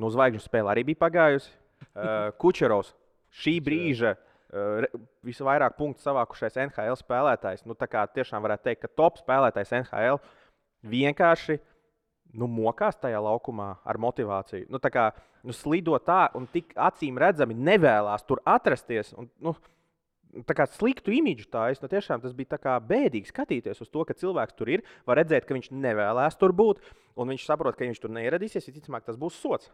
Nu, zvaigžņu spēle arī bija pagājusi. Uh, Kučerovs šī brīža uh, visvairāk punktu savākušais NHL spēlētājs. Nu, tā kā tiešām varētu teikt, ka top spēlētājs NHL vienkārši nu, mokās tajā laukumā ar motivāciju. Nu, tā kā nu, slido tā un tik acīm redzami nevēlas tur atrasties. Un, nu, tā kā sliktu imidžu taisa. Nu, tiešām tas bija bēdīgi skatīties uz to, ka cilvēks tur ir. Var redzēt, ka viņš nevēlas tur būt, un viņš saprot, ka viņš tur neieradīsies. Visticamāk, tas būs sots.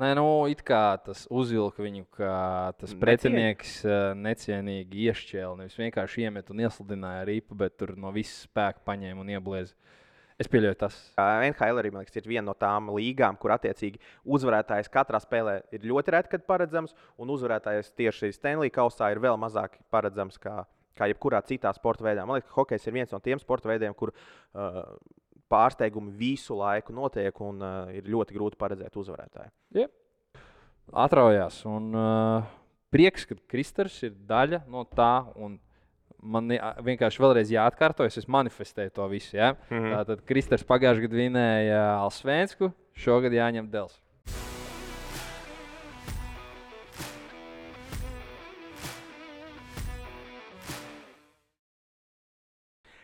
Nē, nu, it kā tas uzvilka viņu, ka tas pretinieks uh, necienīgi iešķēla. Nevis vienkārši iemet un iesludināja ripu, bet tur no visas spēka paņēma un ieblieza. Es pieļauju, tas NHL arī liekas, ir viena no tām līgām, kur attiecīgi uzvarētājs katrā spēlē ir ļoti reti paredzams, un uzvarētājs tieši Stanley Kausā ir vēl mazāk paredzams kā, kā jebkurā citā sporta veidā. Man liekas, ka hokejs ir viens no tiem sporta veidiem, kur uh, pārsteigumi visu laiku notiek, un uh, ir ļoti grūti paredzēt uzvarētāju. atraujās. Un, uh, prieks, ka Kristers ir daļa no tā. un Man vienkārši vēlreiz jāatkārtojas, es manifestēju to visu. Ja? Mm. -hmm. Tātad Kristers pagājušajā gadā vinēja Alsvēnsku, šogad jāņem Dels.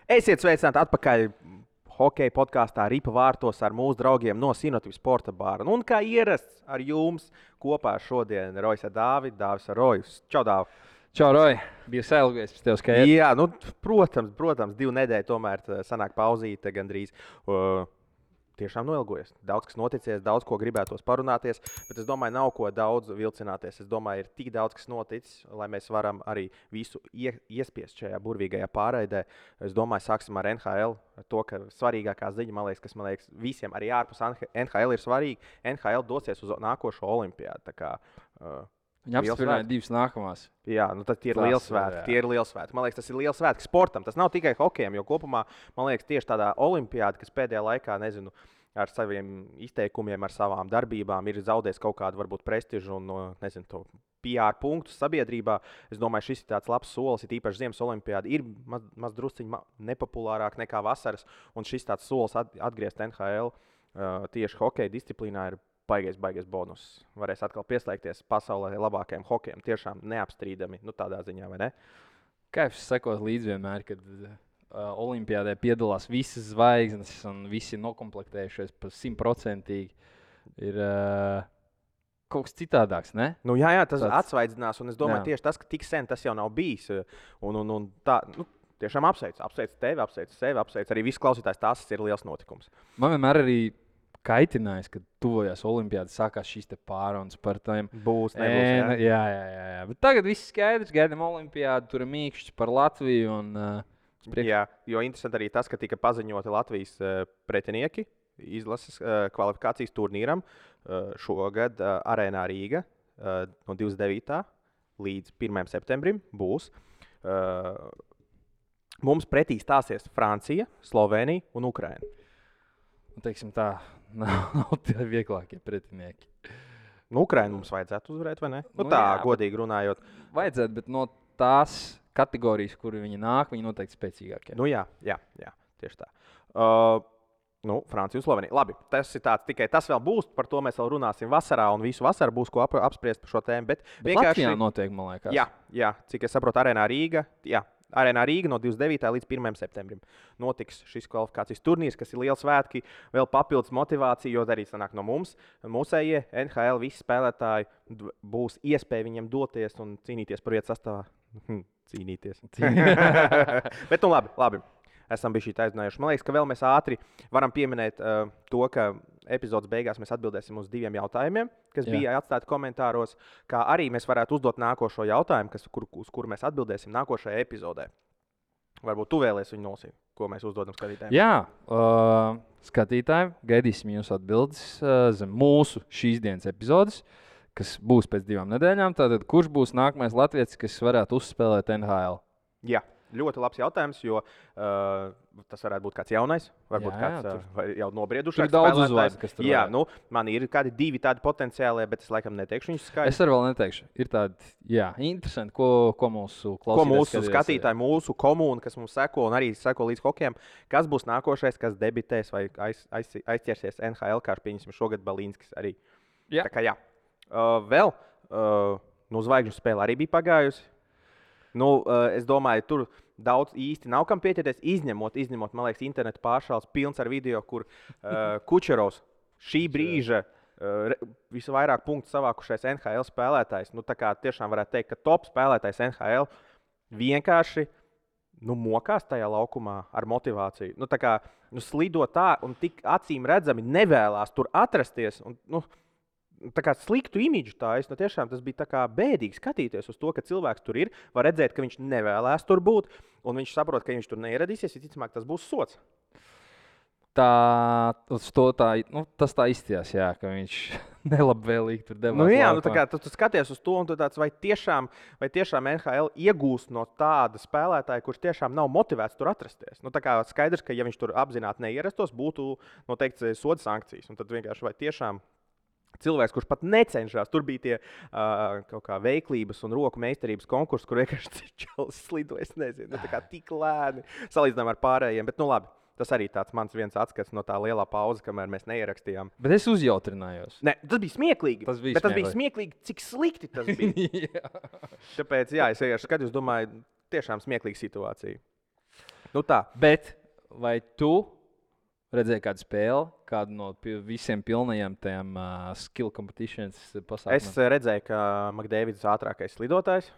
Esiet sveicināti atpakaļ hokeja podkāstā Ripa Vārtos ar mūsu draugiem no Sinotivas sporta bāra. Nu, Un kā ierasts ar jums kopā šodien Roisa Dāvida, Dāvis Rojas. Čau, Dāvis! Čau, Roja! Bija sēlgies pēc tevis, ka Jā, nu, protams, protams, divu nedēļu tomēr sanāk pauzīte gandrīz. Uh, Tiešām noilgojas. Daudz kas noticis, daudz ko gribētos parunāties, bet es domāju, nav ko daudz vilcināties. Es domāju, ir tik daudz kas noticis, lai mēs varam arī visu ie, iespiest šajā burvīgajā pārraidē. Es domāju, sāksim ar NHL. To, ka svarīgākā ziņa, man liekas, kas man liekas, visiem arī ārpus NHL ir svarīga. NHL dosies uz nākošo olimpiādu. Uh, Viņa apstiprināja divas nākamās. Jā, nu tad tie ir liels svētki. Tie ir liels svētki. Man liekas, tas ir liels svētki sportam. Tas nav tikai hokejam, jo kopumā man liekas, tieši tādā olimpiādā, kas pēdējā laikā, nezinu, ar saviem izteikumiem, ar savām darbībām, ir zaudējis kaut kādu varbūt prestižu un nezinu, to PR punktu sabiedrībā. Es domāju, šis ir tāds labs solis, ir īpaši Ziemas olimpiāda. Ir maz, maz drusciņš ma nepopulārāk nekā vasaras, un šis tāds solis at, atgriezt NHL uh, tieši hokeja disciplīnā ir baigais, baigais bonus. Varēs atkal pieslēgties pasaulē labākajiem hokejam. Tiešām neapstrīdami, nu tādā ziņā, vai ne? Kaifs sekot līdzi vienmēr, kad uh, Olimpijādē piedalās visas zvaigznes un visi noklāpējušies par simtprocentīgi. Ir uh, kaut kas citādāks, ne? Nu, jā, jā, tas Tāds- atsvaidzinās, un es domāju, Jā. tieši tas, ka tik sen tas jau nav bijis. uh, Un, un, un tā, nu, tiešām apsveicu, apsveicu tevi, apsveicu sevi, apsveicu arī visu klausītājus. Tas ir liels notikums. Man vienmēr arī kaitinājis, kad tuvojās Olimpijāda, sākās šīs pārunas par tiem. Būs, nebūs. Jā. jā, jā, jā, jā. Bet tagad viss skaidrs, gaidām Olimpijādu, tur ir mīkšķis par Latviju. Un, uh, priekš- jā, jo interesanti arī tas, ka tika paziņoti Latvijas uh, pretinieki izlases uh, kvalifikācijas turnīram uh, šogad uh, Arēnā Rīga uh, no 29. līdz 1. septembrim būs. Uh, Mums pretī stāsies Francija, Slovenija un Ukraina. nu, teiksim, tā nav, nav tie vieglākie pretinieki. Nu, Ukraiņu mums vajadzētu uzvarēt, vai ne? Nu, Nu, tā, jā, godīgi runājot. Vajadzētu, bet no tās kategorijas, kur viņi nāk, viņi noteikti spēcīgākie. Nu, jā, jā, jā, tieši tā. Uh, nu, Francija un Slovenija. Labi, tas ir tāds tikai tas vēl būs. Par to mēs vēl runāsim vasarā, un visu vasaru būs ko ap, apspriest par šo tēmu. Bet, Bet vienkārši. Latvijā notiek, man liekas. Jā, jā, cik es saprotu, Arēnā Rīga. Jā. Arēnā Rīga no 29. līdz 1. septembrim notiks šis kvalifikācijas turnīrs, kas ir liels svētki, vēl papildus motivācija, jo arī sanāk no mums, mūsējie NHL visi spēlētāji būs iespēja viņiem doties un cīnīties par vietu sastāvā. Hm, Cīnīties. Bet, nu, labi, labi. Esam bijuši aizrunājuši. Man liekas, ka vēl mēs ātri varam pieminēt uh, to, ka epizodes beigās mēs atbildēsim uz diviem jautājumiem, kas Jā. Bija atstāti komentāros. Kā arī mēs varētu uzdot nākošo jautājumu, kas, kur, uz kuru mēs atbildēsim nākošajā epizodē. Varbūt tu vēlēsies viņu nolasīt, ko mēs uzdodam skatītājiem. Jā, uh, skatītāji, gaidīsim jūsu atbildes uh, zem mūsu šīs dienas epizodes, kas būs pēc divām nedēļām. Tātad, kurš būs nākamais latviečs, kas varētu uzspēlēt NHL? Jā. Ļoti labs jautājums, jo uh, tas varētu būt kāds jaunais, varbūt Jā, kāds tur- uh, jau Tur nobriedušs. ir daudz uzvārdu, kas tur Jā, varētu. nu, man ir kādi divi tādi potenciāli, bet es laikam neteikšu viņus skaidri. Es arī vēl neteikšu. Ir tādi, jā, interesanti, ko, ko mūsu Ko klausītāji mūsu skatījās. skatītāji, mūsu komūna, kas mums seko un arī seko līdz hokejem, kas būs nākošais, kas debitēs vai aiz, aiz, aizķersies NHL, kā pieņemsim šogad Balīnskis arī. Jā. Tā kā jā. Uh, vēl uh, nu, zvaigžņu spēle arī bija pagājusi. Nu, uh, es domāju, tur daudz īsti nav kam pieķerties. Izņemot, izņemot man liekas, internetu pāršāls pilns ar video, kur uh, Kučerovs šī brīža uh, visvairāk punktu savākušais NHL spēlētājs. Nu, tā kā tiešām varētu teikt, ka top spēlētājs NHL vienkārši nu, mokās tajā laukumā ar motivāciju. Nu, tā kā nu, slido tā un tik acīm redzami nevēlas tur atrasties. Un, nu, sliktu imidžu tā es nu, tiešām tas bija bēdīgi skatīties uz to, ka cilvēks tur ir. Var redzēt, ka viņš nevēlas tur būt, un viņš saprot, ka viņš tur neieradīsies. Visticamāk, tas būs sots. Tā, tā, nu, tas tā izstījās, jā, ka viņš nelabvēlīgi tur devās. Nu, jā, nu, tā laukumā. kā tu, tu skaties uz to, un tu tāds, vai tiešām, vai tiešām NHL iegūst no tāda spēlētāja, kurš tiešām nav motivēts tur atrasties. Nu, skaidrs, ka ja viņš tur apzināti neierastos, būtu noteikti soda sankcijas. Un tad vienkārši vai tiešām cilvēks, kurš pat necenšas, tur bija tie uh, kaut kā veiklības un roku meistarības konkursi, kur vienkārši čels slido, es nezinu, nu, tā kā tik lēni salīdzinājumā ar pārējiem. Bet, nu, labi. Tas arī tāds mans viens atskats no tā lielā pauze, kamēr mēs neierakstījām. Bet es uzjautrinājos. Ne, tas bija smieklīgi. Tas bija bet tas bija smieklīgi. smieklīgi, cik slikti tas bija. Jā. Tāpēc, jā, es vienkārši skatos, domāju, tiešām smieklīga situācija. Nu tā, Bet vai tu redzēji kādu spēli, kādu no visiem pilnajiem tiem uh, skill competitions pasākumiem? es redzēju, ka Makdēvids ir ātrākais lidotājs.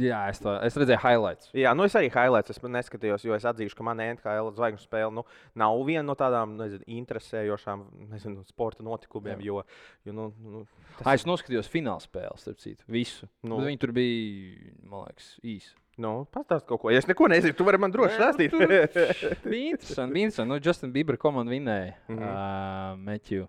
Jā, es, to, es redzēju highlights. Jā, nu es arī highlights es neskatījos, jo es atzīšu, ka manā NHL zvaigžņu spēle nu, nav viena no tādām nezinu, interesējošām nezinu, sporta notikumiem. Jo, jo, nu, nu, tas Ah, es noskatījos fināla spēli, starp citu, visu. Nu. Viņi tur bija, man liekas, īsi. Nu, Pastāst kaut ko. Ja es neko nezinu, tu vari man droši stāstīt. bija interesanti. Bija interesanti. Nu, Justin Bieber komanda vinēja. Mm. -hmm. uh, Matthew.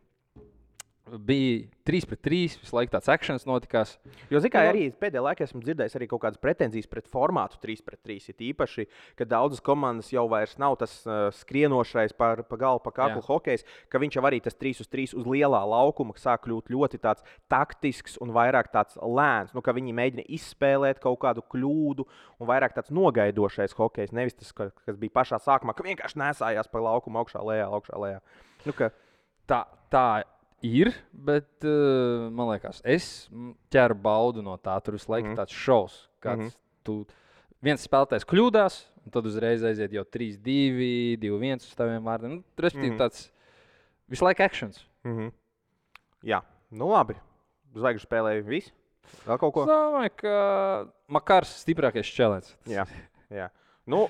Bija 3 pret 3. Visu laiku tāds akcents notikās. Jo, zināmā mērā, Nu, arī pēdējā laikā esmu dzirdējis arī kaut kādas pretenzijas pret formātu 3 pret 3. Ir īpaši, ka daudzas komandas jau vairs nav tas uh, skrienošais par pa galvu, pa kaklu hokejs, ka viņš jau arī tas 3 uz 3 uz lielā laukuma sāk kļūt ļoti tāds taktisks un vairāk tāds lēns. Nu, ka viņi mēģina izspēlēt kaut kādu kļūdu un vairāk tāds nogaidošais hokejs. Nevis tas, ka, kas bija pašā sākumā, ka vienkārši nesājās pa laukumu augšā, lejā, augšā, lejā. Nu, ka, Tā, tā ir, bet uh, man liekas, es ķeru baudu no tā. Tur visu laiku mm. tāds šovs, kāds mm. -hmm. tu viens spēlētājs kļūdās, un tad uzreiz aiziet jau 3, 2, 2, 1 uz taviem vārdiem. Nu, Respektīvi, mm. -hmm. tāds visu laiku akcents. mm -hmm. Jā, nu labi. Zvaigžņu spēlēja viss. Vēl kaut ko? Es domāju, ka Makars ir stiprākais čelēns. Jā, jā. Nu,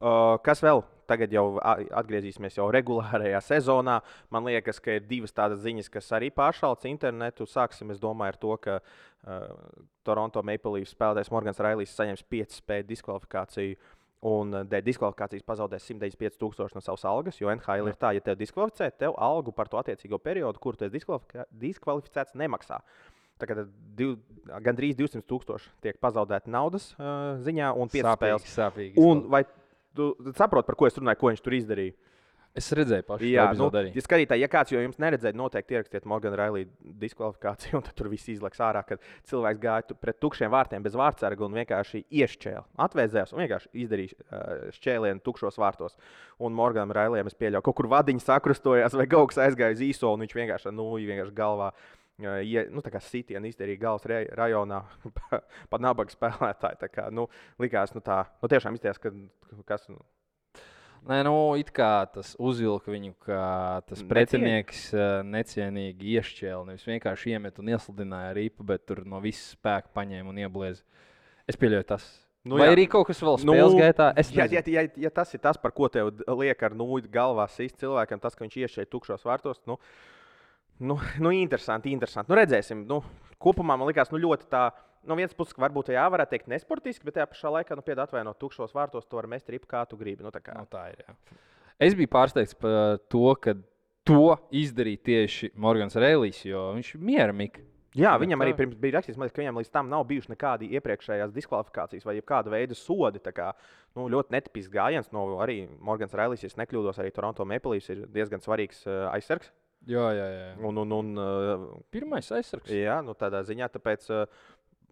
uh, kas vēl? Tagad jau atgriezīsimies jau regulārajā sezonā. Man liekas, ka ir divas tādas ziņas, kas arī pāršāls internetu. Sāksim, domāju, ar to, ka uh, Toronto Maple Leafs spēlētājs Morgans Railijs saņems 5 spēļu diskvalifikāciju. Un dēļ diskvalifikācijas pazaudēs 195 tūkstoši no savas algas, jo NHL ir tā, ja tev diskvalificē, tev algu par to attiecīgo periodu, kur tu esi diskvalificēts, nemaksā. Kā div, gandrīz 200 tūkstoši tiek pazaudēti naudas uh, ziņā un 5 spēles. Sāpīgi. Un vai tu saproti, par ko es runāju, ko viņš tur izdarīja? Es redzēju, pašu Jā, nu, arī. ja skatītāji, ja kāds no jums neredzēja, noteikti ierakstiet Morgana Railī diskvalifikāciju, un tur viss izlaiks ārā, kad cilvēks gāja pret tukšiem vārtiem bez vārdsarga un vienkārši iešķēla. Atvēzējās un vienkārši izdarīja šķēlienu tukšos vārtos. Un Morganam Railiem es pieļauju, kaut kur vadiņš sakrustojās vai kaut kas aizgāja uz īso, un viņš vienkārši nūju vienkārši galvā. Uh, ie, nu, sitienu izdarīja gala rajonā pa, pa nabaga spēlētāju. Tā kā, nu, likās, nu, tā, nu, tiešām izties, ka kas. Nu, Nē, nu, it kā tas uzvilka viņu, ka tas pretinieks necienīgi iešķēla. Nevis vienkārši iemet un iesludināja ripu, bet tur no visas spēka paņēma un ieblieza. Es pieļauju tas. Nu Nu, Vai jā. arī kaut kas vēl spēles nu, gaitā? Es ja, ja, nezinu. ja, ja tas ir tas, par ko tev liek ar nūju galvā sist cilvēkam, tas, ka viņš iešķēra tukšos vārtos, nu, nu, nu interesanti, interesanti. Nu, redzēsim. Nu, kopumā man liekas, nu, ļoti tā. No vienas puses, varbūt jā, varētu teikt, nesportiski, bet tajā pašā laikā, nu, piedāvāt atvainot tukšos vārtos, to var mest ripu, kā tu gribi. Nu, tā kā. Nu, tā ir. Jā. Es biju pārsteigts par to, ka to izdarīja tieši Morgans Rēlijs, jo viņš ir mieramīgs. Jā, viņam tā- arī pirms bija rakstīts, liekas, ka viņam līdz tam nav bijuši nekādi iepriekšējās diskvalifikācijas vai kāda veida sodi. Tā Kā, nu, ļoti netipisks gājiens no arī Morgans Railis, ja nekļūdos, arī Toronto Maple Leafs ir diezgan svarīgs uh, aizsargs. Jā, jā, jā. Un, un, un, uh, Pirmais aizsargs. jā, nu, tādā ziņā, tāpēc uh,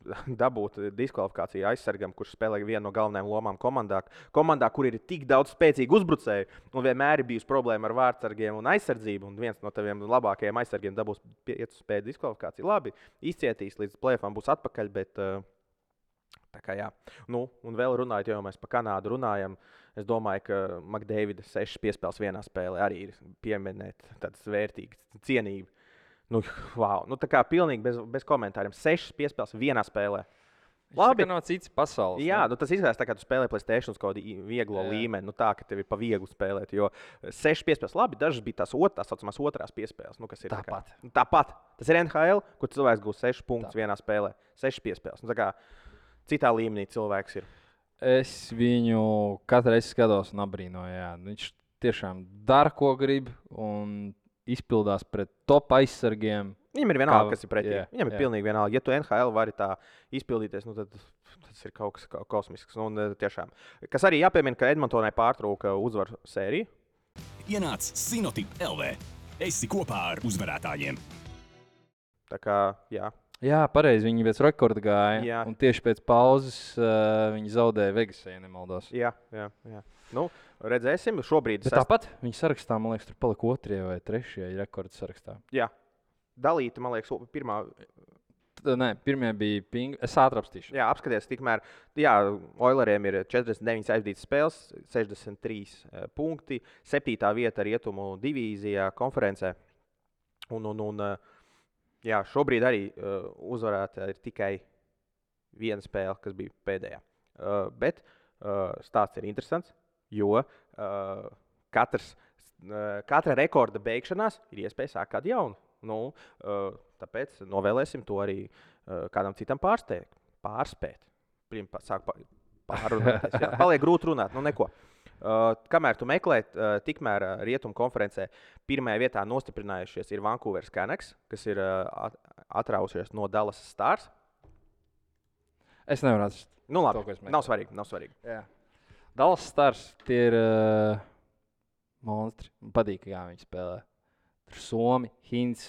dabūt diskvalifikāciju aizsargam, kurš spēlē vienu no galvenajām lomām komandā, komandā kur ir tik daudz spēcīgu uzbrucēju. Un vienmēr ir bijusi problēma ar vārdsargiem un aizsardzību. Un viens no taviem labākajiem aizsargiem dabūs 5 spēļu diskvalifikāciju. Labi, izcietīs līdz plēfām, būs atpakaļ. Bet, uh, kā, jā. nu, un vēl runājot, jau mēs par Kanādu runājam, es domāju, ka Makdēvida sešas piespēles vienā spēlē arī ir pieminēt tādas vērtīgas, cienīgas. Nu, wow. nu, tā kā pilnīgi bez, bez komentāriem. Sešas piespēles vienā spēlē. Labi, no citas pasaules. Jā, nu, tas izskatās tā, ka tu spēlē Playstation kaut kādu vieglo jā. līmeni. Nu, tā, ka tev ir pa vieglu spēlēt. Jo sešas piespēles, labi, dažas bija tās otras, tā saucamās otrās piespēles. Nu, tāpat. Tā kā, tāpat. Tas ir NHL, kur cilvēks gūs sešas punktus vienā spēlē. Sešas piespēles. Nu, citā līmenī cilvēks ir. Es viņu katru reizi skatos un abrīnoju. Viņš tiešām dara, ko grib. Un izpildās pret top aizsargiem. Viņam ir vienalga, kā, kas ir pretī. Yeah, Viņam ir yeah. pilnīgi vienalga. Ja tu NHL vari tā izpildīties, nu tad tas ir kaut kas kā kosmisks. Un, nu, tiešām. Kas arī jāpiemina, ka Edmontonai pārtrūka uzvaru sēriju. Ienāc Sinotip LV. Esi kopā ar uzvarētājiem. Tā kā, jā. Jā, pareizi. Viņi pēc rekorda gāja. Jā. Un tieši pēc pauzes uh, viņi zaudēja Vegasā, ja nemaldos. Jā, jā. jā. Nu, redzēsim, šobrīd. Bet tāpat viņa sarakstā, man liekas, tur palika otrajā vai trešajā rekorda sarakstā. Jā, dalīta, man liekas, pirmā. Nē, pirmie bija pingi. Es ātri apstīšu. Jā, apskaties, tikmēr. Jā, Oileriem ir 49 aizdītas spēles, 63 uh, punkti, 7. vieta rietumu divīzijā, konferencē. Un, un, un, uh, jā, šobrīd arī uh, uzvarēta ir tikai viena spēle, kas bija pēdējā. Uh, bet uh, stāsts ir interesants jo uh, katrs, uh, katra rekorda beigšanās ir iespēja sākt kādu jaunu. Nu, uh, tāpēc novēlēsim to arī uh, kādam citam pārsteigt, pārspēt. Pirmā sāk pārrunāt. Paliek grūti runāt, nu neko. Uh, kamēr tu meklē, uh, tikmēr uh, rietumu konferencē pirmajā vietā nostiprinājušies ir Vankūveras Kanaks, kas ir uh, atrausies no Dallas Stars. Es nevaru atrast. Nu, labi, to, nav svarīgi. Nav svarīgi. Jā. Dallas Stars tie ir uh, monstri. Man patīk, kā viņi spēlē. Tur Somi, Hins.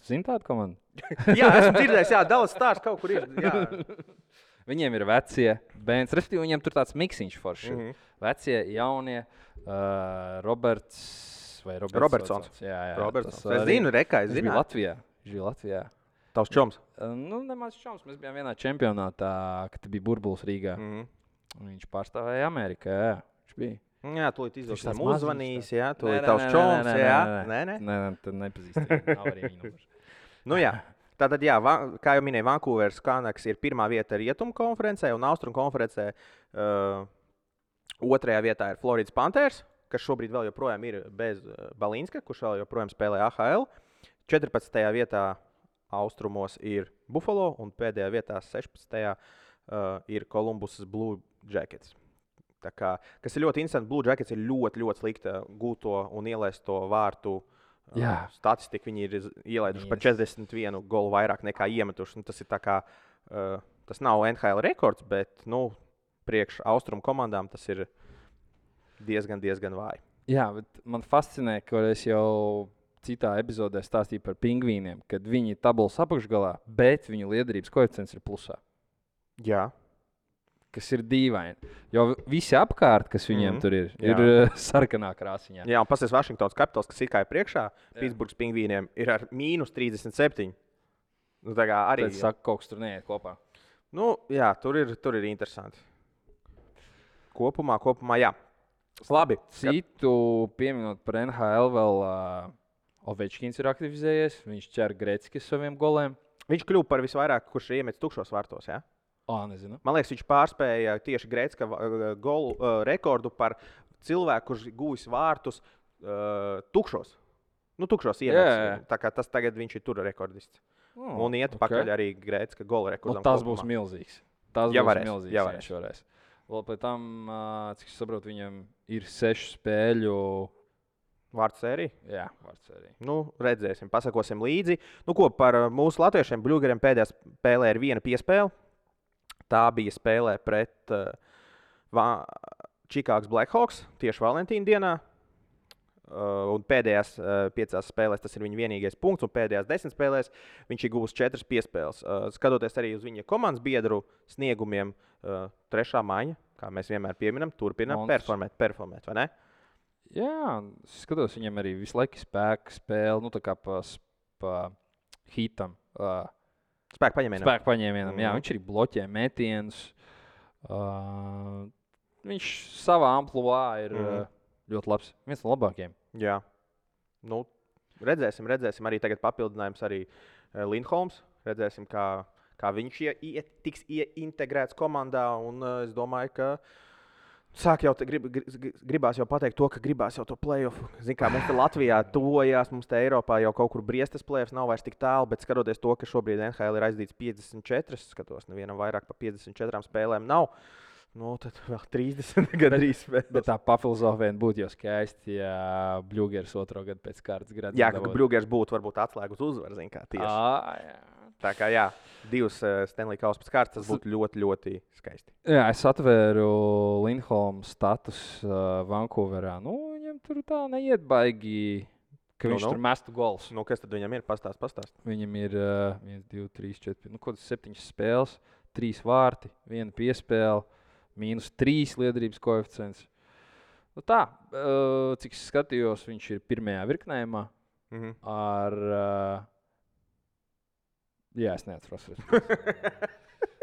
Tu zini tādu komandu? jā, esmu dzirdējis, jā, Dallas Stars kaut kur ir. Jā. Viņiem ir vecie bērni, respektīvi, viņiem tur tāds miksiņš foršs. Mm -hmm. Vecie, jaunie, uh, Roberts vai Roberts Robertsons. Jā, jā. Robertsons. Es zinu, Rekai, es zinu. Latvijā. Bija Latvijā. Tavs čoms? Nu, nemaz čoms. Mēs bijām vienā čempionātā, kad bija burbulis Rīgā. Mm -hmm. Viņš pārstāvēja Amerikā. Jā, viņš bija. Jā, tu izdodas tam uzvanījis, jā, tu ir tavs čoms, jā. Nē, nē, nē, tad nepazīst. nu jā. Tātad, jā, kā jau minēju, Vankūveras Kanaks ir pirmā vieta rietumu konferencē un austrumu konferencē. Uh, otrajā vietā ir Floridas Panthers, kas šobrīd vēl joprojām ir bez Balīnska, kurš vēl joprojām spēlē AHL. 14. vietā austrumos ir Buffalo un pēdējā vietā 16. Uh, ir Kolumbusas Blue Jackets. Kā, kas ir ļoti interesanti, Blue Jackets ir ļoti, ļoti slikta gūto un ielaisto vārtu uh, statistika. Viņi ir ielaiduši par 41 golu vairāk nekā iemetuši. Nu, tas, kā, uh, tas nav NHL rekords, bet nu, priekš austrumu komandām tas ir diezgan, diezgan vāji. Jā, bet man fascinē, ka es jau citā epizodē stāstīju par pingvīniem, kad viņi ir tabulas apakšgalā, bet viņu liederības koeficients ir plusā. Jā kas ir dīvaini. Jo visi apkārt, kas viņiem mm -hmm. tur ir, ir Jā. uh, sarkanā krāsiņā. Jā, un paskatās, Vašingtons Capitals, kas ir kā priekšā, Pitsburgas pingvīniem ir ar mīnus 37. Nu, tā kā arī. Tas saka, kaut kas tur neiet kopā. Nu, jā, tur ir, tur ir interesanti. Kopumā, kopumā, jā. Labi. Citu pieminot par NHL vēl. Uh, Ovečkins ir aktivizējies, viņš ķer Grēckis saviem goliem. Viņš kļuva par visvairāk, kurš ir iemetis tukšos vārtos. Ja? Oh, nezinu. Man liekas, viņš pārspēja tieši Grēcka golu uh, rekordu par cilvēku, kurš guvis vārtus uh, tukšos. Nu, tukšos iemetus. Tā kā tas tagad viņš ir tur rekordists. Oh, un iet okay. pakaļ arī Grēcka gola rekordam. Nu, tas kopumā. būs milzīgs. Tas ja būs varēs, milzīgs. Ja varēs. varēs. Vēl pēc tam, cik es saprotu, viņam ir sešu spēļu. Vārds sērija? Jā, vārds sērija. Nu, redzēsim, pasakosim līdzi. Nu, ko par mūsu latviešiem? Bluegeriem pēdējā spēlē ir viena piespēle. Tā bija spēlē pret uh, Čikāgas Blackhawks tieši Valentīna dienā. uh, un pēdējās uh, piecās spēlēs tas ir viņa vienīgais punkts, un pēdējās desmit spēlēs viņš ir guvis četras piespēles. Uh, skatoties arī uz viņa komandas biedru sniegumiem, uh, trešā maiņa, kā mēs vienmēr pieminam, turpina Monstrs. performēt, performēt, vai ne? Jā, skatos, viņam arī visu laiku spēka spēle, nu tā kā pa, pa hitam. Uh, Spēku paņēmienam. Spēku paņēmienam, jā, Mhm. viņš arī bloķē metienus. Uh, viņš savā amplitūnā ir Mhm. uh, ļoti labs. Viens no labākajiem. Jā, nu, redzēsim, redzēsim. Arī tagad papildinājums arī eh, Lindholms. Redzēsim, kā, kā viņš ie, ie, tiks ieintegrēts komandā. Un, uh, es domāju, ka sāk jau grib, grib, gribās jau pateikt to, ka gribās jau to playoff. Zin, kā, mēs te Latvijā tuvojās, mums te Eiropā jau kaut kur briestas playoffs nav vairs tik tālu, bet skatoties to, ka šobrīd NHL ir aizdīts 54, skatos, nevienam vairāk par 54 spēlēm nav. Nu, tad vēl 30 gadrīz spēlēs. Bet tā papildinājuma būtu jau skaisti, ja Bluegers otro gadu pēc kārtas gradzījuma. Jā, ka Brūgers būtu varbūt atslēga uz uzvaru. Ah, jā. Tā kā jā, divas uh, Stanley Kausa pēc kārtas tas būtu ļoti, ļoti skaisti. jā, es atvēru Lindholma status uh, Vankūverā. Nu, viņam tur tā neiet baigi, ka Nu, viņš nu. tur mestu gols. Nu, kas tad viņam ir? Pastāst, pastāst. Viņam ir uh, 1, 2, 3, 4, nu, kaut kādas septiņas spēles, trīs vārti, viena piespēle, mīnus trīs liederības koeficients. Nu, tā, uh, cik es skatījos, viņš ir pirmajā virknējumā Mhm. ar. Uh, jā, es neatceros.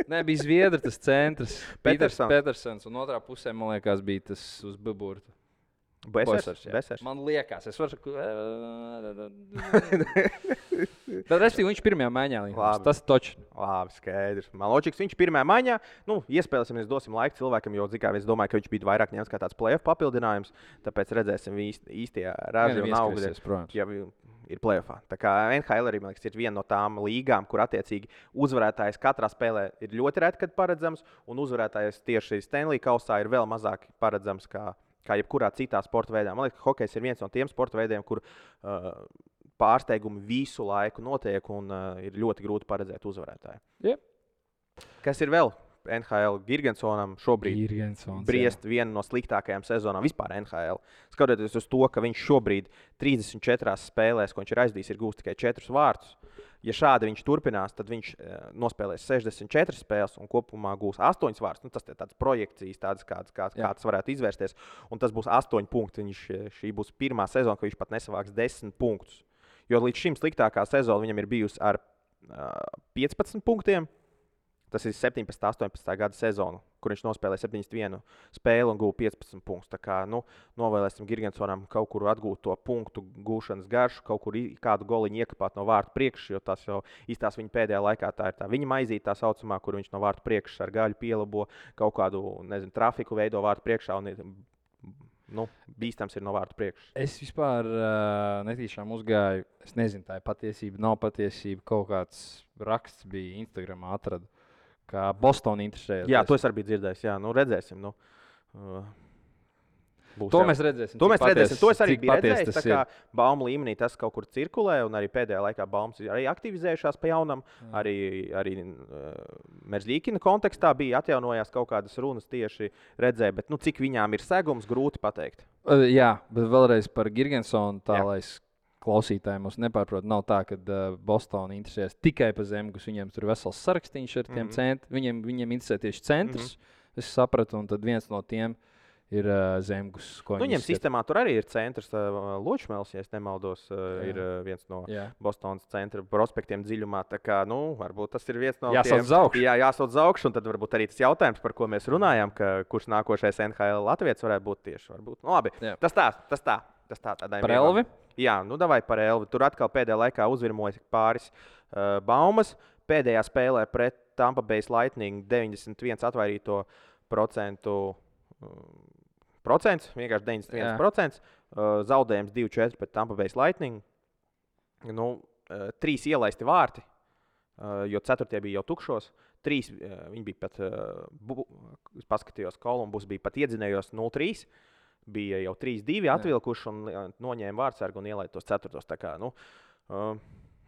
Nē, bija Zviedri, tas centrs. Pēters Petersons. Petersons. Un otrā pusē, man liekas, bija tas uz Buburta. Besers. Besers. Man liekas, es varu. Tad, respektīvi, viņš pirmajā maiņā. Labi. Tas točs. Labi, skaidrs. Maločiks, viņš pirmā maiņā, nu, iespējams, mēs dosim laiku cilvēkam, jo, zikā, es domāju, ka viņš bija vairāk ņemts kā tāds playoff papildinājums. Tāpēc redzēsim īstie raži un augļi. Protams. jau ir plēsoņā. Tā kā NHL arī liekas, ir viena no tām līgām, kur attiecīgi uzvarētājs katrā spēlē ir ļoti reti, paredzams, un uzvarētājs tieši Stanley kausā ir vēl mazāk paredzams. Kā, Kā jebkurā citā sporta veidā. Man liekas, ka hokejs ir viens no tiem sporta veidiem, kur uh, pārsteigumi visu laiku notiek un uh, ir ļoti grūti paredzēt uzvarētāju. Jep. Kas ir vēl NHL Girgensonam šobrīd? Irgensons. briest viena no sliktākajām sezonām vispār NHL. Skatoties uz to, ka viņš šobrīd 34 spēlēs, ko viņš ir aizdījis, ir gūstis tikai 4 vārdus. Ja šādi viņš turpinās, tad viņš eh, nospēlēs 64 spēles un kopumā gūs 8 vārdus. Nu, tas ir tāds projekcijas, tādas, kādas, kādas, Jā. kādas varētu izvērsties. Un tas būs 8 punkti. Viņš, eh, šī būs pirmā sezona, kad viņš pat nesavāks 10 punktus. Jo līdz šim sliktākā sezona viņam ir bijusi ar uh, 15 punktiem. Tas ir 17, 18 gada sezona, kur viņš nospēlēja 71 spēli un guva 15 punktus. Tā kā nu, novēlēsim Girgensonam kaut kur atgūt to punktu gūšanas garšu, kaut kur kādu goliņu iekāpt no vārtu priekšā, jo tas jau īstās viņa pēdējā laikā tā ir tā viņa maizīte, tā saucamā, kur viņš no vārtu priekšā ar gaļu pielabo kaut kādu nezinu, trafiku, veido vārtu priekšā. Un, nu, bīstams ir no vārtu priekšā. Es vispār uh, netīšām uzgāju. Es nezinu, tā ir patiesība, nav patiesība. Kaut kāds raksts bija Instagramā, atradu, ka Bostonā interesējas. Jā, to es arī biju dzirdējis. Jā, nu, redzēsim. Nu, uh, būs To jau- mēs redzēsim. To mēs redzēsim. patiess- To es arī biju redzējis. Tā kā baumu līmenī tas kaut kur cirkulē, un arī pēdējā laikā baumas ir arī aktivizējušās pa jaunam. Arī, arī uh, Merzlīkina kontekstā bija atjaunojās kaut kādas runas tieši redzēja, bet nu, cik viņām ir segums, grūti pateikt. Uh, jā, bet vēlreiz par Girgensonu. Tā Jā. lai klausītājiem mums nepārprot, nav tā, ka uh, Bostonā interesēs tikai par zemgus. Viņiem tur ir vesels sarakstīns ar tiem Mhm. centriem. Viņiem, viņiem interesē tieši centrs. Es sapratu, un tad viens no tiem ir uh, zemgus. Nu, izskat. sistēmā tur arī ir centrs, uh, Ločmēls, ja nemaldos, uh, Jā. ir uh, viens no Jā. Bostonas centra prospektiem dziļumā. Tā kā, nu, varbūt tas ir viens no Jāsauc uz augšu. Jā, jāsauc uz augšu, un tad varbūt arī tas jautājums, par ko mēs runājām, ka kurš nākošais NHL Latvijas varētu būt tieši. Varbūt. Nu, labi, Jā. tas tā, tas tā. Tas tā tādai Par Elvi? Jā, nu davai par Elvi. Tur atkal pēdējā laikā uzvirmojas pāris uh, baumas. Pēdējā spēlē pret Tampa Bay Lightning 91 atvairīto procentu. Uh, Procents, vienkārši 91%. Uh, zaudējums 2-4 pret Tampa Bay Lightning. Nu, uh, trīs ielaisti vārti, uh, jo ceturtie bija jau tukšos. Trīs, uh, viņi bija pat, uh, bu, paskatījos, Kolumbus bija pat iedzinējos 0-3. Bija jau 3-2 atvilkuši un uh, noņēma vārdsargu un ielaida tos ceturtos. Tā kā, nu, uh,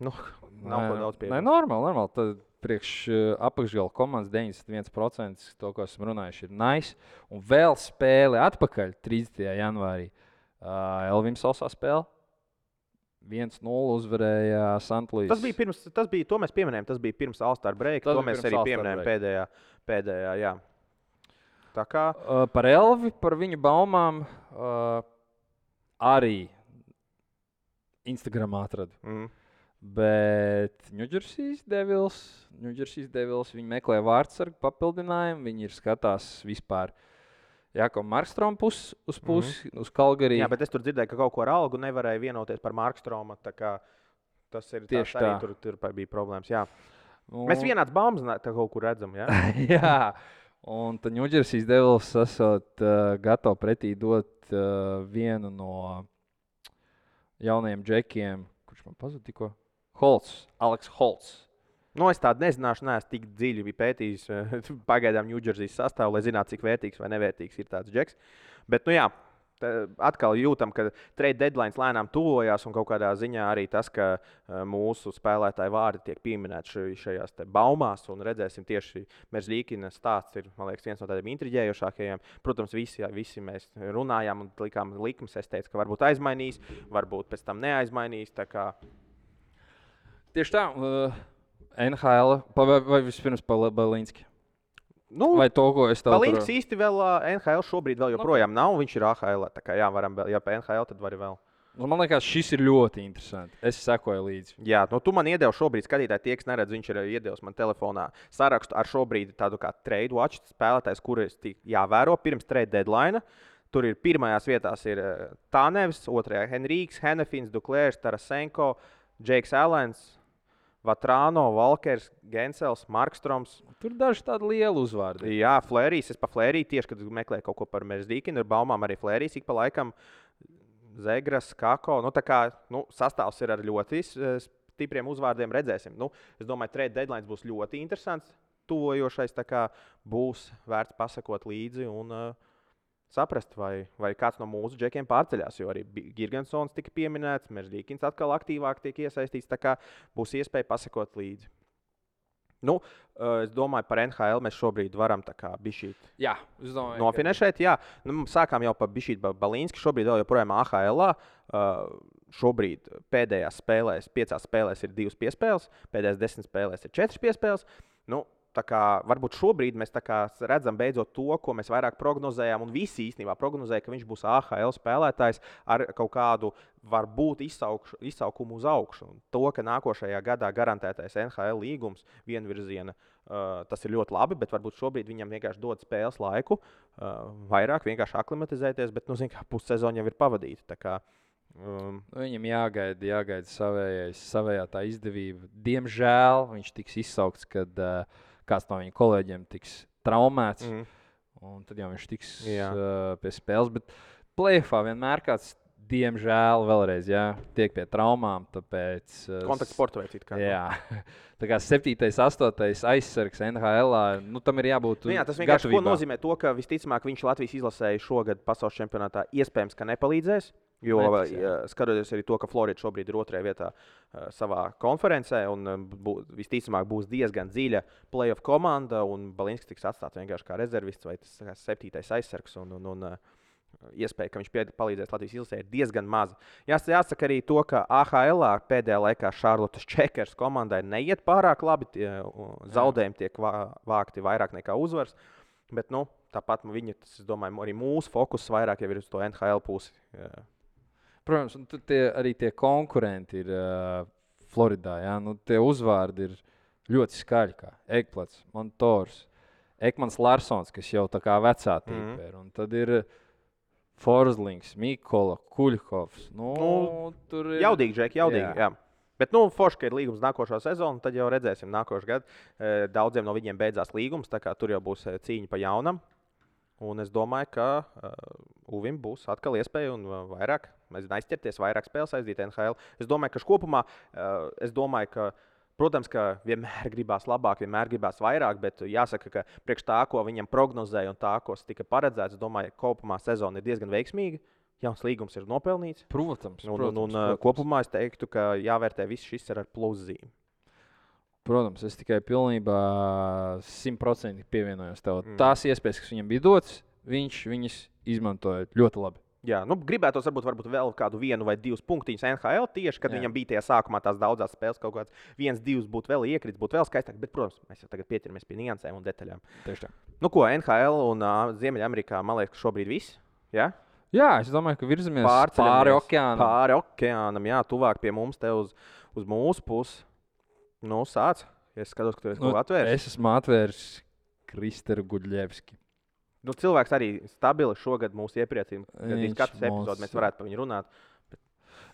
nu, nav ko daudz Nē, piebilst. normāli, normāli. Tad priekš uh, apakšgala komandas 91% to, ko esam runājuši, ir nice. Un vēl spēle atpakaļ 30. janvārī. Uh, Elvins Sosā spēle. 1-0 uzvarēja Santlīs. Tas bija pirms, tas bija, to mēs pieminējām, tas bija pirms Alstāra breika. Tas To mēs arī pieminējām breaka. pēdējā, pēdējā, jā. Tā kā Uh, par Elvi, par viņa baumām uh, arī Instagram atradu. mm, Bet Ņūdžersijas devils, Ņūdžersijas devils, viņi meklē vārdsargu papildinājumu. Viņi ir skatās vispār. Jā, kā Markstrom puses uz pusi, mm -hmm. uz Kalgarī. jā, bet es tur dzirdēju, ka kaut ko ar algu nevarēja vienoties par Markstroma. tā Tas ir Tieši tāds arī tā. Tur, tur bija problēmas. Jā. Un- Mēs vienāds baumas tā kaut kur redzam. Jā? Jā, un tad Ņūdžersijas devils esot uh, gatavs pretī dot uh, vienu no jaunajiem džekiem, kurš man pazuda tikko. Holts, Aleks Holts. Nu, es tādu nezināšu, neesmu tik dziļi pētījis eh, pagaidām Ņūdžersijas sastāvā, lai zinātu, cik vērtīgs vai nevērtīgs ir tāds džeks. Bet, nu jā, atkal jūtam, ka trade deadline lēnām tuvojās, un kaut kādā ziņā arī tas, ka eh, mūsu spēlētāju vārdi tiek pieminēti šajās baumās, un redzēsim, tieši Merzlīkina stāsts ir liekas, viens no tādiem intriģējošākajiem. Protams, visi, visi mēs runājām un likām likmes. Es teicu, ka varbūt aizmainīs, varbūt pēc tam neaizmainīs. Tieši tā, uh, NHL, pa, vai, vai vispirms Balinski. Nu, Vai to, ko es tev Balīgs īsti vēl ā, NHL šobrīd vēl joprojām nav. Viņš ir AHL. Tā kā jā, varam vēl, ja pa NHL, tad var vēl. Nu, man liekas, šis ir ļoti interesants. Es sekoju līdzi. Jā, nu, tu man iedevi šobrīd, skatītāji, tie, kas neredz, viņš ir iedevis man telefonā sarakstu ar šobrīd tādu kā trade watch spēlētājs, kurus jāvēro pirms trade deadline. Tur ir pirmajās vietās ir Tānevs, otrajā Henrijs, Henefins, Duklērs, Tarasenko, Džeiks Alens, Vatrāno, Valkers, Gensels, Markstroms. Tur daži tādi lieli uzvārdi. Jā, Flērijas. Es pa Flēriju tieši, kad meklēju kaut ko par Merzlīkinu, ir baumām arī Flērijas ik pa laikam. Zegras, Kako. Nu, tā kā nu, sastāvs ir ar ļoti stipriem uzvārdiem. Redzēsim. Nu, es domāju, trade deadline būs ļoti interesants, tuvojošais. kā Būs vērts pasakot līdzi un uh, saprast, vai, vai kāds no mūsu džekiem pārceļās. Jo arī Gigantsons tika pieminēts, Merzlīkins atkal aktīvāk tiek iesaistīts. Tā kā būs iespēja pasakot līdzi. Nu, uh, es domāju, par NHL mēs šobrīd varam bišķīt Jā, domāju, ka- Nofinešēt, jā. Nu, sākām jau par Bišķītu Balīnsku. Šobrīd vēl joprojām AHL. Uh, šobrīd pēdējās spēlēs, piecās spēlēs ir divas piespēles, pēdējās desmit spēlēs ir četras piespēles. Nu, kā, varbūt šobrīd mēs redzam beidzot to, ko mēs vairāk prognozējām. Un visi īstenībā prognozēja, ka viņš būs AHL spēlētājs ar kaut kādu varbūt izsaukšu, izsaukumu uz augšu. Un to, ka nākošajā gadā garantētais NHL līgums vienvirziena, uh, tas ir ļoti labi, bet varbūt šobrīd viņam vienkārši dod spēles laiku, uh, vairāk vienkārši aklimatizēties, bet, nu, mērā, pussezona jau ir pavadīta. Um, Viņam jāgaida, jāgaida savējais, savējā tā izdevība. Diemžēl viņš tiks izsaukts, kad uh, kāds no viņa kolēģiem tiks traumēts. Mm. Un tad jau viņš tiks Jā. uh, pie spēles. Bet plēsoņā vienmēr kāds, diemžēl, vēlreiz jā, tiek pie traumām. Tāpēc, uh, kontakts sporta veids. kā. Jā, tā kā 7, 8 aizsargs NHL, nu, tam ir jābūt. Nu, jā, tas vienkārši nozīmē to, ka visticamāk viņš Latvijas izlasēja šogad pasaules čempionātā iespējams, ka nepalīdzēs. Jo Netiks, jā. skatoties arī to, ka Florida šobrīd ir otrajā vietā uh, savā konferencē, un uh, bū, visticamāk būs diezgan dziļa playoff komanda, un Balinskis tiks atstāts vienkārši kā rezervists vai tas kā septītais aizsargs. Un, un, un, uh, Iespēja, ka viņš pied- palīdzēs Latvijas izlasē, ir diezgan maza. Jās, jāsaka arī to, ka AHL pēdējā laikā Šarlotas Čekers komandai neiet pārāk labi. Tie, zaudējumi tiek vā- vākti vairāk nekā uzvaras. Bet nu, tāpat viņi, tas, domāju, arī mūsu fokus vairāk jau ir uz to NHL pusi. Jā. Protams, un tad tie, arī tie konkurenti ir uh, Floridā. Jā, nu, tie uzvārdi ir ļoti skaļi. Kā Ekplats, Montors, Ekmans Larsons, kas jau tā kā vecā Mhm. tīpa ir. Un tad ir Forzlings, Mikola, Kuļkovs. Nu, Nu, tur ir Jaudīgi, Džek, jaudīgi. Jā. Jā. Bet, nu, forši, ka ir līgums nākošo sezonu, tad jau redzēsim, nākošais gads. Eh, Daudziem no viņiem beidzās līgums, tā kā tur jau būs eh, cīņa pa jaunam. Un es domāju, ka uh, Uvim būs atkal iespēja un uh, vairāk, mēs aizķerties, vairāk spēles aizdīt NHL. Es domāju, ka kopumā, uh, es domāju, ka, protams, ka vienmēr gribās labāk, vienmēr gribās vairāk, bet jāsaka, ka priekš tā, ko viņam prognozēja un tā, kas tika paredzēts, domāju, ka kopumā sezona ir diezgan veiksmīga. Jauns līgums ir nopelnīts. Protams, Un, protams, un, un protams. kopumā es teiktu, ka jāvērtē viss šis ar pluszīmi. Protams, es tikai pilnībā simtprocentīgi pievienojos tev. Mm. Tās iespējas, kas viņam bija dotas, viņš viņas izmantoja ļoti labi. Jā, nu, gribētos varbūt, varbūt vēl kādu vienu vai divus punktiņus NHL tieši, kad Jā. Viņam bija tie sākumā tās daudzās spēles, kaut kāds viens, divs būtu vēl iekrits, būtu vēl skaistāk. Bet, protams, mēs jau tagad pieķeramies pie niansēm un detaļām. Tieši tā. Nu, ko NHL un uh, Ziemeļamerikā, man liekas, ka šobrīd viss. Ja? Jā, es domāju, ka virzamies pāri okeānam. Pāri okeānam, jā, tuvāk pie mums, te uz, uz mūsu pusi. Nu, sāc. Ja es skatos, ka tu esi Nu, atvērts. es esmu atvērs Kristēru Guļļevski. Nu, cilvēks arī stabili šogad mūs iepriecina. Kad Viņš katrs mūs- epizode mēs varētu par viņu runāt.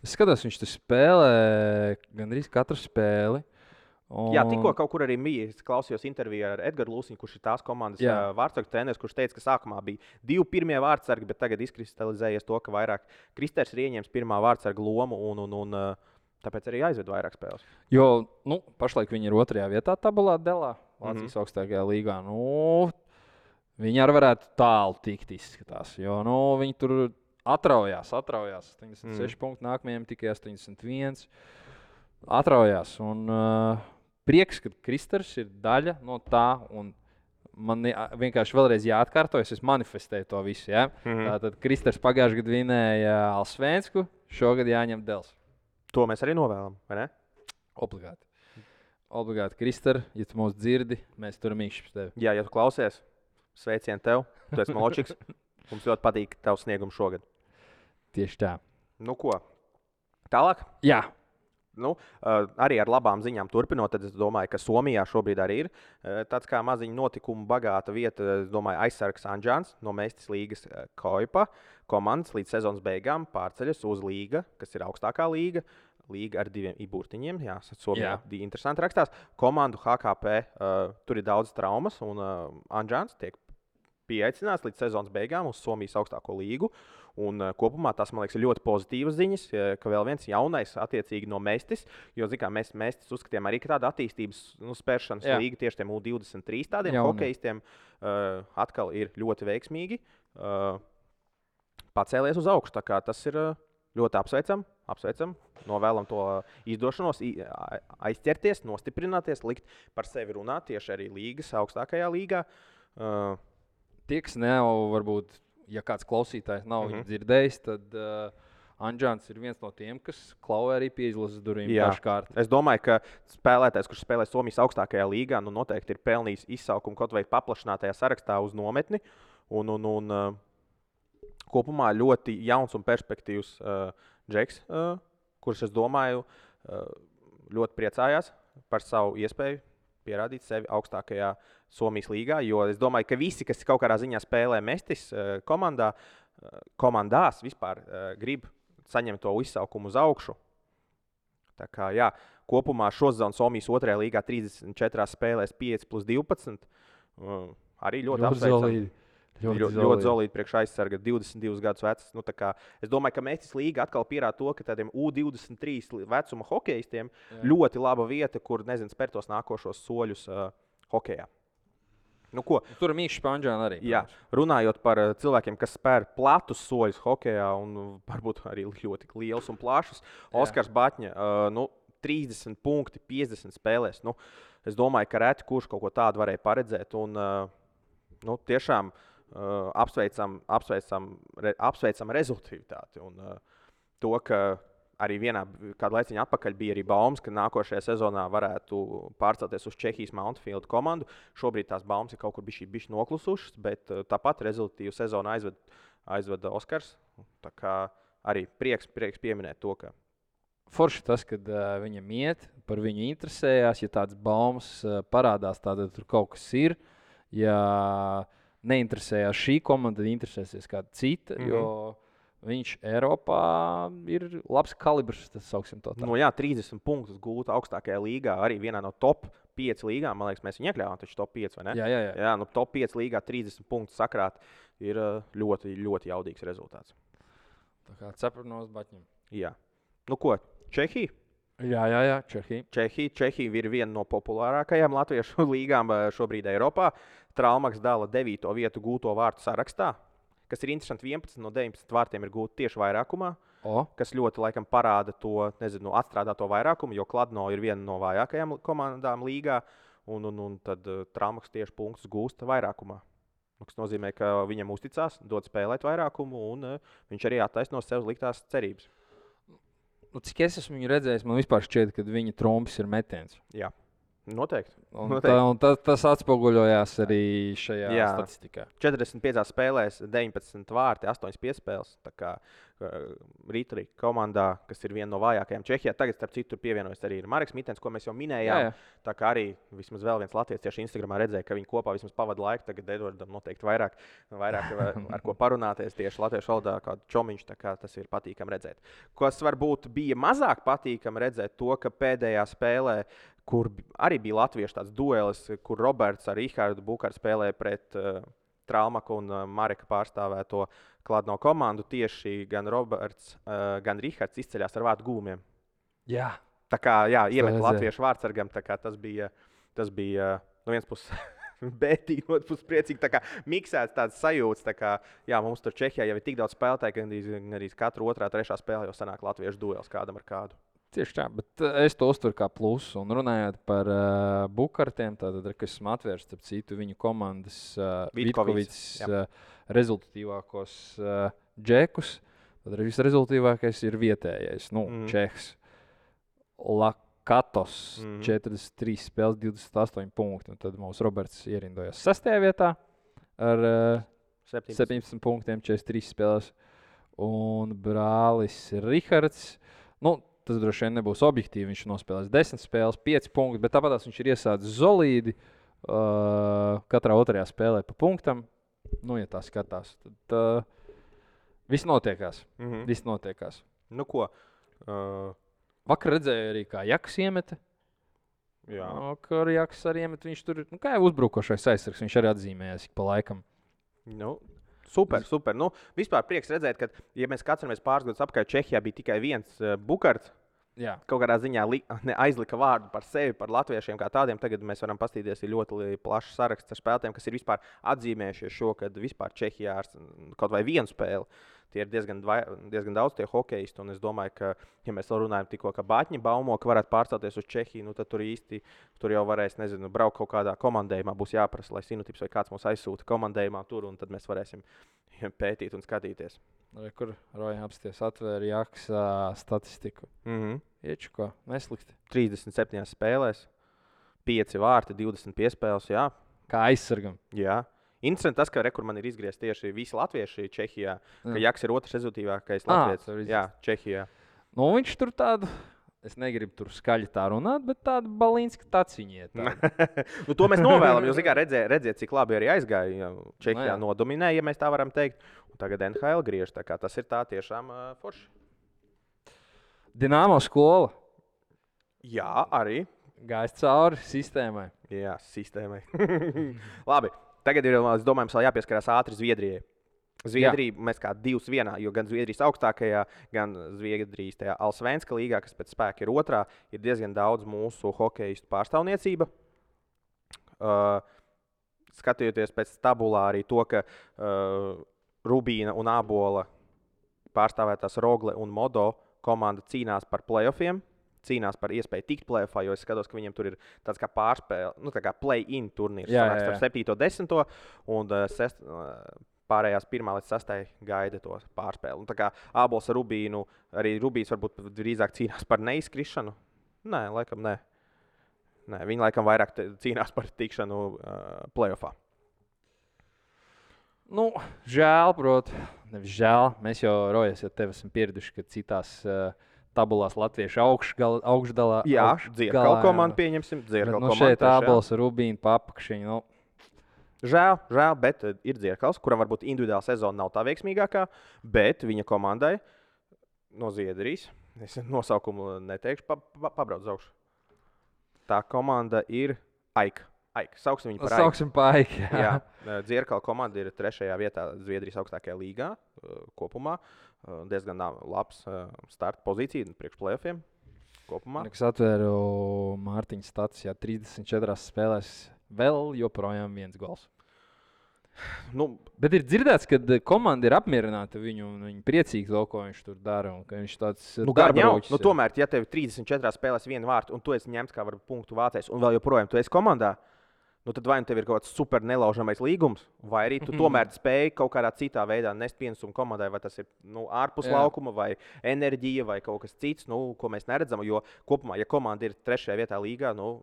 Es skatos, viņš tur spēlē gandrīz katru spēli. Un... Jā, tikko kaut kur arī bija. Es klausījos interviju ar Edgars Lūsiņu, kurš ir tās komandas Jā. vārdsargu treneris, kurš teica, ka sākumā bija divi pirmie vārdsargi, bet tagad izkristalizējies to, ka vairāk Kristers ir ieņēmis pirmā vārdsarga lomu un, un, un uh, tāpēc arī aizved vairāk spēles. Jo nu, pašlaik viņi ir otrajā vietā, tabulā Delā, Vācijas mm. -hmm. augstākajā līgā. Nu, viņi arī varētu tālu tikt, izskatās. Jo nu, viņi tur atraujās, atraujās. 86 Mm. mm. punkti, nākamajam tikai 81. Atraujās. Un, uh, prieks, ka Kristers ir daļa no tā. un Man vienkārši vēlreiz jāatkārtojas, es manifestēju to visu. Ja? Mhm. Tātad Kristers pagājušajā gadā vinēja Alsvēnsku, šogad jāņem Dēls. To mēs arī novēlam. vai ne? Obligāti. Obligāti, Kristēr, ja tu mūs dzirdi, mēs turam īkšķi tevi. Jā, ja tu klausies, sveicien tev. Tu esi Maločiks. Mums ļoti patīk tavs sniegums šogad. Tieši tā. Nu, ko? Tālāk. Jā, Nu, uh, arī ar labām ziņām turpinot, tad es domāju, ka Somijā šobrīd arī ir uh, tāds kā maziņa notikuma bagāta vieta. Es domāju, aizsargs Anģēns no Mēstis līgas uh, Koipa komandas līdz sezonas beigām pārceļas uz līga, kas ir augstākā līga. Līga ar diviem iburtiņiem. Jā, Somijā Jā. bija interesanti rakstās. Komandu HKP uh, tur ir daudz traumas, un uh, Anģēns tiek pieaicināts līdz sezonas beigām uz Somijas augstāko līgu. Un, uh, kopumā tas, man liekas, ļoti pozitīvas ziņas, eh, ka vēl viens jaunais, attiecīgi no Mēstis, jo, mērā, mēs Mēstis uzskatījām arī kā tādu attīstības nu, spēršanas Jā. līgu tieši tiem U23 tādiem hokeistiem. Uh, atkal ir ļoti veiksmīgi uh, pacēlies uz augšu. kā Tas ir uh, ļoti apsveicam, apsveicam. Novēlam to izdošanos, aizķerties, nostiprināties, likt par sevi runāt tieši arī līgas augstākajā līgā. Uh, tie, kas nav, varbūt, ja kāds klausītājs nav mm Mhm. -hmm. dzirdējis, tad uh, Anģēns ir viens no tiem, kas klauvē arī pie izlases durvīm dažkārt. Es domāju, ka spēlētājs, kurš spēlē Somijas augstākajā līgā, nu noteikti ir pelnījis izsaukumu kaut vai paplašinātajā sarakstā uz nometni. Un, un, un, uh, kopumā ļoti jauns un perspektīvs uh, Džeks, uh, kurš, es domāju, uh, ļoti priecājās par savu iespēju pierādīt sevi augstākajā Somijas līgā. Jo es domāju, ka visi, kas kaut kādā ziņā spēlē mestis komandā, komandās vispār grib saņemt to izsaukumu uz augšu. Tā kā, jā, kopumā šo sezonu Somijas otrajā līgā 34 spēlēs 5 plus 12. Uh, arī ļoti apsveicami. Ļoti, ļoti, ļoti zelīti priekš aizsarga, 22 gadus vecs. Nu, kā es domāju, ka Mēnesis līga atkal pierāda to, ka tādiem U23 li- vecuma hokeistiem Jā. ļoti laba vieta, kur nezinu, spērt tos nākošos soļus uh, hokeja. Nu, ko, Tur ir mīkšķis Anģēns arī. Jā, runājot par uh, cilvēkiem, kas spēr platus soļus hokeja un uh, varbūt arī ļoti liels un plašs, Jā. Oskars Batņa, uh, nu, 30 punkti, 50 spēlēs. Nu, es domāju, ka reti kurš kaut ko tādu varēja paredzēt. Un, uh, nu, tiešām uh, apsveicam, apsveicam, re, apsveicam rezultātu. Un, uh, to, ka arī vienā kādu laiciņu atpakaļ bija arī baumas, ka nākošajā sezonā varētu pārcelties uz Čehijas Mountfield komandu. Šobrīd tās baumas ir kaut kur bijušas noklusušas, bet uh, tāpat rezultātu sezonu aizved, aizveda Oskars. Tā kā arī prieks, prieks pieminēt to, ka Forši tas, kad uh, viņam iet, par viņu interesējās. Ja tāds baumas uh, parādās, tad tur kaut kas ir. Ja neinteresējās šī komanda, tad interesēsies kāda cita. Mm. -hmm. Viņš Eiropā ir labs kalibrs. Tas sauksim to tā. nu, jā, 30 punktus gūta augstākajā līgā, arī vienā no top 5 līgām. Man liekas, mēs viņu iekļāvām taču top 5 vai ne? jā, jā, jā. Jā, nu, top 5 līgā 30 punktu sakrāt ir uh, ļoti, ļoti jaudīgs rezultāts. Tā kā cepurnos baķim. Jā. Nu, ko? Čehija? Jā, jā, jā. Čehija. Čehija, Čehija ir viena no populārākajām latviešu līgām eh, šobrīd Eiropā. Traumaks dala 9. vietu gūto vārtu sarakstā, kas ir interesanti. 11 no 19 vārtiem ir gūti tieši vairākumā, O, kas ļoti laikam parāda to nezinu, atstrādāto vairākumu, jo Kladno ir viena no vājākajām komandām līgā, un, un, un tad uh, Traumaks tieši punktus gūsta vairākumā. Nu, kas nozīmē, ka viņam uzticās, dod spēlēt vairākumu, un uh, viņš arī attaisno sev liktās cerības. Nu, cik es esmu viņu redzējis, man vispār šķiet, ka viņa trompis ir metiens. Jā, noteikti. Un Noteikti. tā, un tas, tas atspoguļojās arī šajā Jā. statistikā. 45 spēlēs, 19 vārti, 8 piespēles. Rītā komandā, kas ir viena no vājākajām Čehijā, tagad, starp citu, pievienojas arī Marks Mitens, ko mēs jau minējām. Jā, jā. Tā kā arī vismaz vēl viens latviečs tieši Instagramā redzēja, ka viņi kopā vismaz pavada laiku. Tagad Edvardam noteikti vairāk, vairāk va- ar ko parunāties tieši latviešu valodā, kā čomiņš. kā Tas ir patīkami redzēt. Kas varbūt bija mazāk patīkami redzēt, to, ka pēdējā spēlē, kur arī bija latviešu tāds duelis, kur Roberts ar Rihārdu Bukāru spēlēja pret uh, Traumaku un uh, Mareka pārstāvēto klātno komandu, tieši gan Roberts, uh, gan Rihards izceļās ar vārdu gūmiem. Jā. Tā kā jā, iemet latviešu vārdsargam, tas bija, tas bija no vienas puses. Bētīgi, no otras puses, priecīgi. Tā kā miksēts tāds sajūta, tā kā jā, mums tur Čehijā jau ir tik daudz spēlētāju, ka gandrīz, gandrīz katru otrā, trešā spēlē jau sanāk latviešu duels kādam ar kādu. Tieši tā, bet uh, es to uztveru kā plusu. Un runājot par uh, bukartiem, tad, kas esmu atvērts, starp citu, viņu komandas uh, Vitkovics, Vitkovits uh, rezultatīvākos uh, džekus. Tad visrezultātīvākais ir vietējais, nu, mm. Čehs. Lakatos, mm. 43 spēles, 28 punkti. Un tad mūsu Roberts ierindojas 6. vietā ar uh, 17. 17 punktiem, 43 spēlēs. Un brālis Rihards. Nu, tas droši vien nebūs objektīvi. Viņš nospēlēs 10 spēles, 5 punktus, bet tāpat viņš ir iesācis solīdi. Uh, katrā otrajā spēlē pa punktam. Nu, ja tā skatās, tad uh, viss notiekās. Mhm. Viss notiekās. Nu, ko? Uh, Vakar redzēju arī, kā Jaks iemeta. jā. Vakar Jaks arī iemeta. Viņš tur nu, kā jau uzbrukošais aizsargs. Viņš arī atzīmējās ik pa laikam. Nu, super, super. Nu, vispār prieks redzēt, ka, ja mēs skatāmies pāris gadus atpakaļ, Čehijā bija tikai viens uh, bukārts. Jā. kaut kādā ziņā li, ne, aizlika vārdu par sevi, par latviešiem kā tādiem. Tagad mēs varam paskatīties, ir ļoti plašs saraksts ar spēlētājiem, kas ir atzīmējušies šo, kad vispār Čehijā s- kaut vai vienu spēli. Tie ir diezgan, vai, diezgan daudz tie hokeisti, es domāju, ka, ja mēs vēl runājam tikko, ka Bāķiņa baumo, ka varētu pārcelties uz Čehiju, nu, tad tur īsti tur jau varēs, nezinu, braukt kaut kādā komandējumā. Būs jāprasa, lai Sinotips vai kāds mūs aizsūta komandējumā tur, un tad mēs varēsim pētīt un skatīties. Re, Kur Roja apsties atvēra Jaks statistiku. Mm -hmm. Iečuko, neslikti. 37 spēlēs, 5 vārti, 20 piespēles. Jā, Kā aizsargam. Jā. Interesanti tas, ka rekur man ir izgriezts tieši visi latvieši Čehijā. Ka Jā. Jaks ir otrs rezultātīvākais tur ir Jā, Čehijā. Nu, viņš tur tādu, es negribu tur skaļi tā runāt, bet tādu balīnsku taciņiet. nu, to mēs novēlam. Jūs redzējāt, redzēt, cik labi arī aizgāja. ja Čehijā jā. nodominēja, ja mēs tā varam teikt. Un tagad NHL griež. Tas ir tā tiešām uh, forši. Dināmo skola Jā, arī. gājas cauri sistēmai. Jā, sistēmai. labi. Tagad ir, es domāju, mums vēl jāpieskarās ātri Zviedrijai. Zviedrija mēs kā divas vienā, jo gan Zviedrijas augstākajā, gan Zviedrijas tajā Alsvenska līgā, kas pēc spēka ir otrā, ir diezgan daudz mūsu hokeistu pārstāvniecība. Uh, skatoties pēc tabulā arī to, ka uh, Rubīna un Abola pārstāvētās Rogle un Modo komanda cīnās par playoffiem. Cīnās par iespēju tikt plēsoņā, jo es skatos, ka viņiem tur ir tāds kā pārspēle, nu, tā kā play-in turnīrs. Starp 7. un 10. un uh, sest, uh, pārējās 1 līdz 6. gaida to pārspēli. Un, tā kā Abols ar Rubīnu, arī Rubīns varbūt drīzāk cīnās par neizkrišanu. Nē, laikam nē. Nē, viņi laikam vairāk cīnās par tikšanu uh, plēsoņā. Nu, žēl, protams, nevis žēl. Mēs jau rojas ar tevi esam pieraduši, ka citās uh, tabulās latviešu augšgal, augšdalā. Jā, dzirkala komanda pie. pieņemsim. Bet, Dzirkala nu, šeit ar Rubīnu papakšiņu. Nu, Žēl, žēl, bet eh, ir dzirkals, kuram varbūt individuāla sezona nav tā veiksmīgākā, bet viņa komandai no Zviedrijas, es nosaukumu neteikšu, pa, pa, pabrauc augšu. Tā komanda ir Aika. Aika. Sauksim viņu par Aiku. sauksim paiki. Jā, Dzirkala komanda ir trešajā vietā Zviedrijas augstākajā līgā kopumā. Diezgan labs starta pozīcija priekš plēsoņiem kopumā. Es atvēru Mārtiņa stācijā 34 spēlēs. Vēl joprojām viens gols. Nu, Bet ir dzirdēts, ka komanda ir apmierināta viņu un viņi priecīgi to, ko viņš tur dara. Viņš tāds Nu, rūķis nu, tomēr, ja tev ir 34 spēlēs viena vārta, un tu esi ņemts kā varbūt punktu vācējs, un vēl joprojām tu esi komandā, nu tad vai nu tev ir kaut kāds super nelaužamais līgums, vai arī tu tomēr spēj kaut kādā citā veidā nest pienesumu komandai, vai tas ir nu, ārpus Jā. laukuma, vai enerģija, vai kaut kas cits, nu, ko mēs neredzam. Jo kopumā, ja komanda ir trešajā vietā līgā, nu,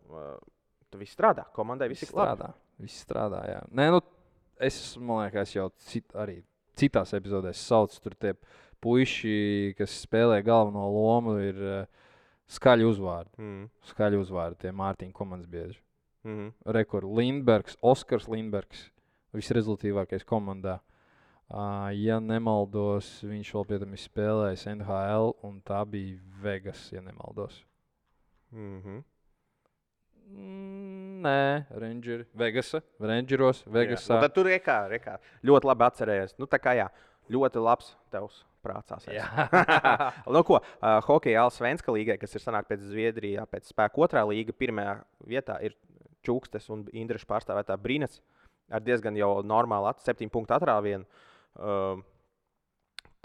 tad viss strādā. Komandai viss labi. strādā. Viss strādā, jā. Nē, nu, es man liekas, jau cit, arī citās epizodēs saucu tur tie puiši, kas spēlē galveno lomu, ir skaļi uzvārdi. Mm. Skaļi uzvārdi, tie Mārtiņa komandas biedri. Mm. Rekords Lindbergs, Oskars Lindbergs, visrezultīvākais komandā. Uh, ja nemaldos, viņš vēl pie tam ir spēlējis NHL, un tā bija Vegas, ja nemaldos. Mm -hmm. Mm, nē, Rangers, Vegasa, Rangeros, Vegasā. Nu, tad tur rekā, rekā. ļoti labi atcerējies. Nu, tā kā jā, ļoti labs tevs prātās. Jā. nu, ko, uh, hokeja Alfa Svenska līgai, kas ir sanāk pēc Zviedrijā, pēc spēka otrā līga, pirmajā vietā ir Čukstes un Indriša pārstāvētā Brīnes ar diezgan jau normālu at, septiņu punktu atrāvienu. Uh,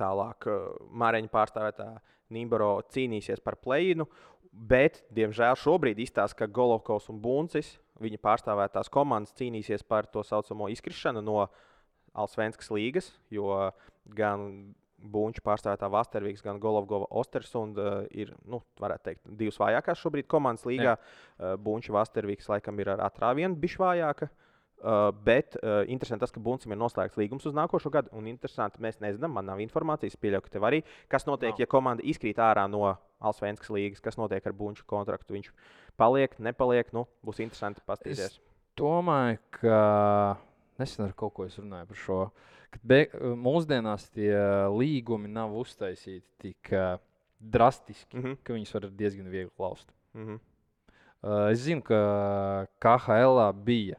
tālāk uh, Māreņa pārstāvētā Nīmbaro cīnīsies par plēnu. Bet, diemžēl, šobrīd izstāsta, ka Golovkovs un Buncis, viņa pārstāvētās komandas, cīnīsies par to saucamo izkrišanu no Alsvenskas līgas, jo gan Bunča pārstāvētā Vastervīks, gan Golovgova Ostersunda uh, ir, nu, varētu teikt, divas vājākās šobrīd komandas līgā. Uh, Bunča Vastervīks laikam ir ar atrāvienu bišķi vājāka. Uh, bet uh, interesanti tas, ka Bunčam ir noslēgts līgums uz nākošo gadu. Un interesanti, mēs nezinām, man nav informācijas, pieļauju, ka tev arī. Kas notiek, Nav. ja komanda izkrīt ārā no Alsvenskas līgas? Kas notiek ar Bunča kontraktu? Viņš paliek, nepaliek. Nu, būs interesanti paskatīties. domāju, ka nesen ar kaut ko es runāju par šo. Kad be, mūsdienās tie līgumi nav uztaisīti tik uh, drastiski, mm. -hmm. ka viņus var diezgan viegli laust. Mm -hmm. Uh, es zinu, ka KHL bija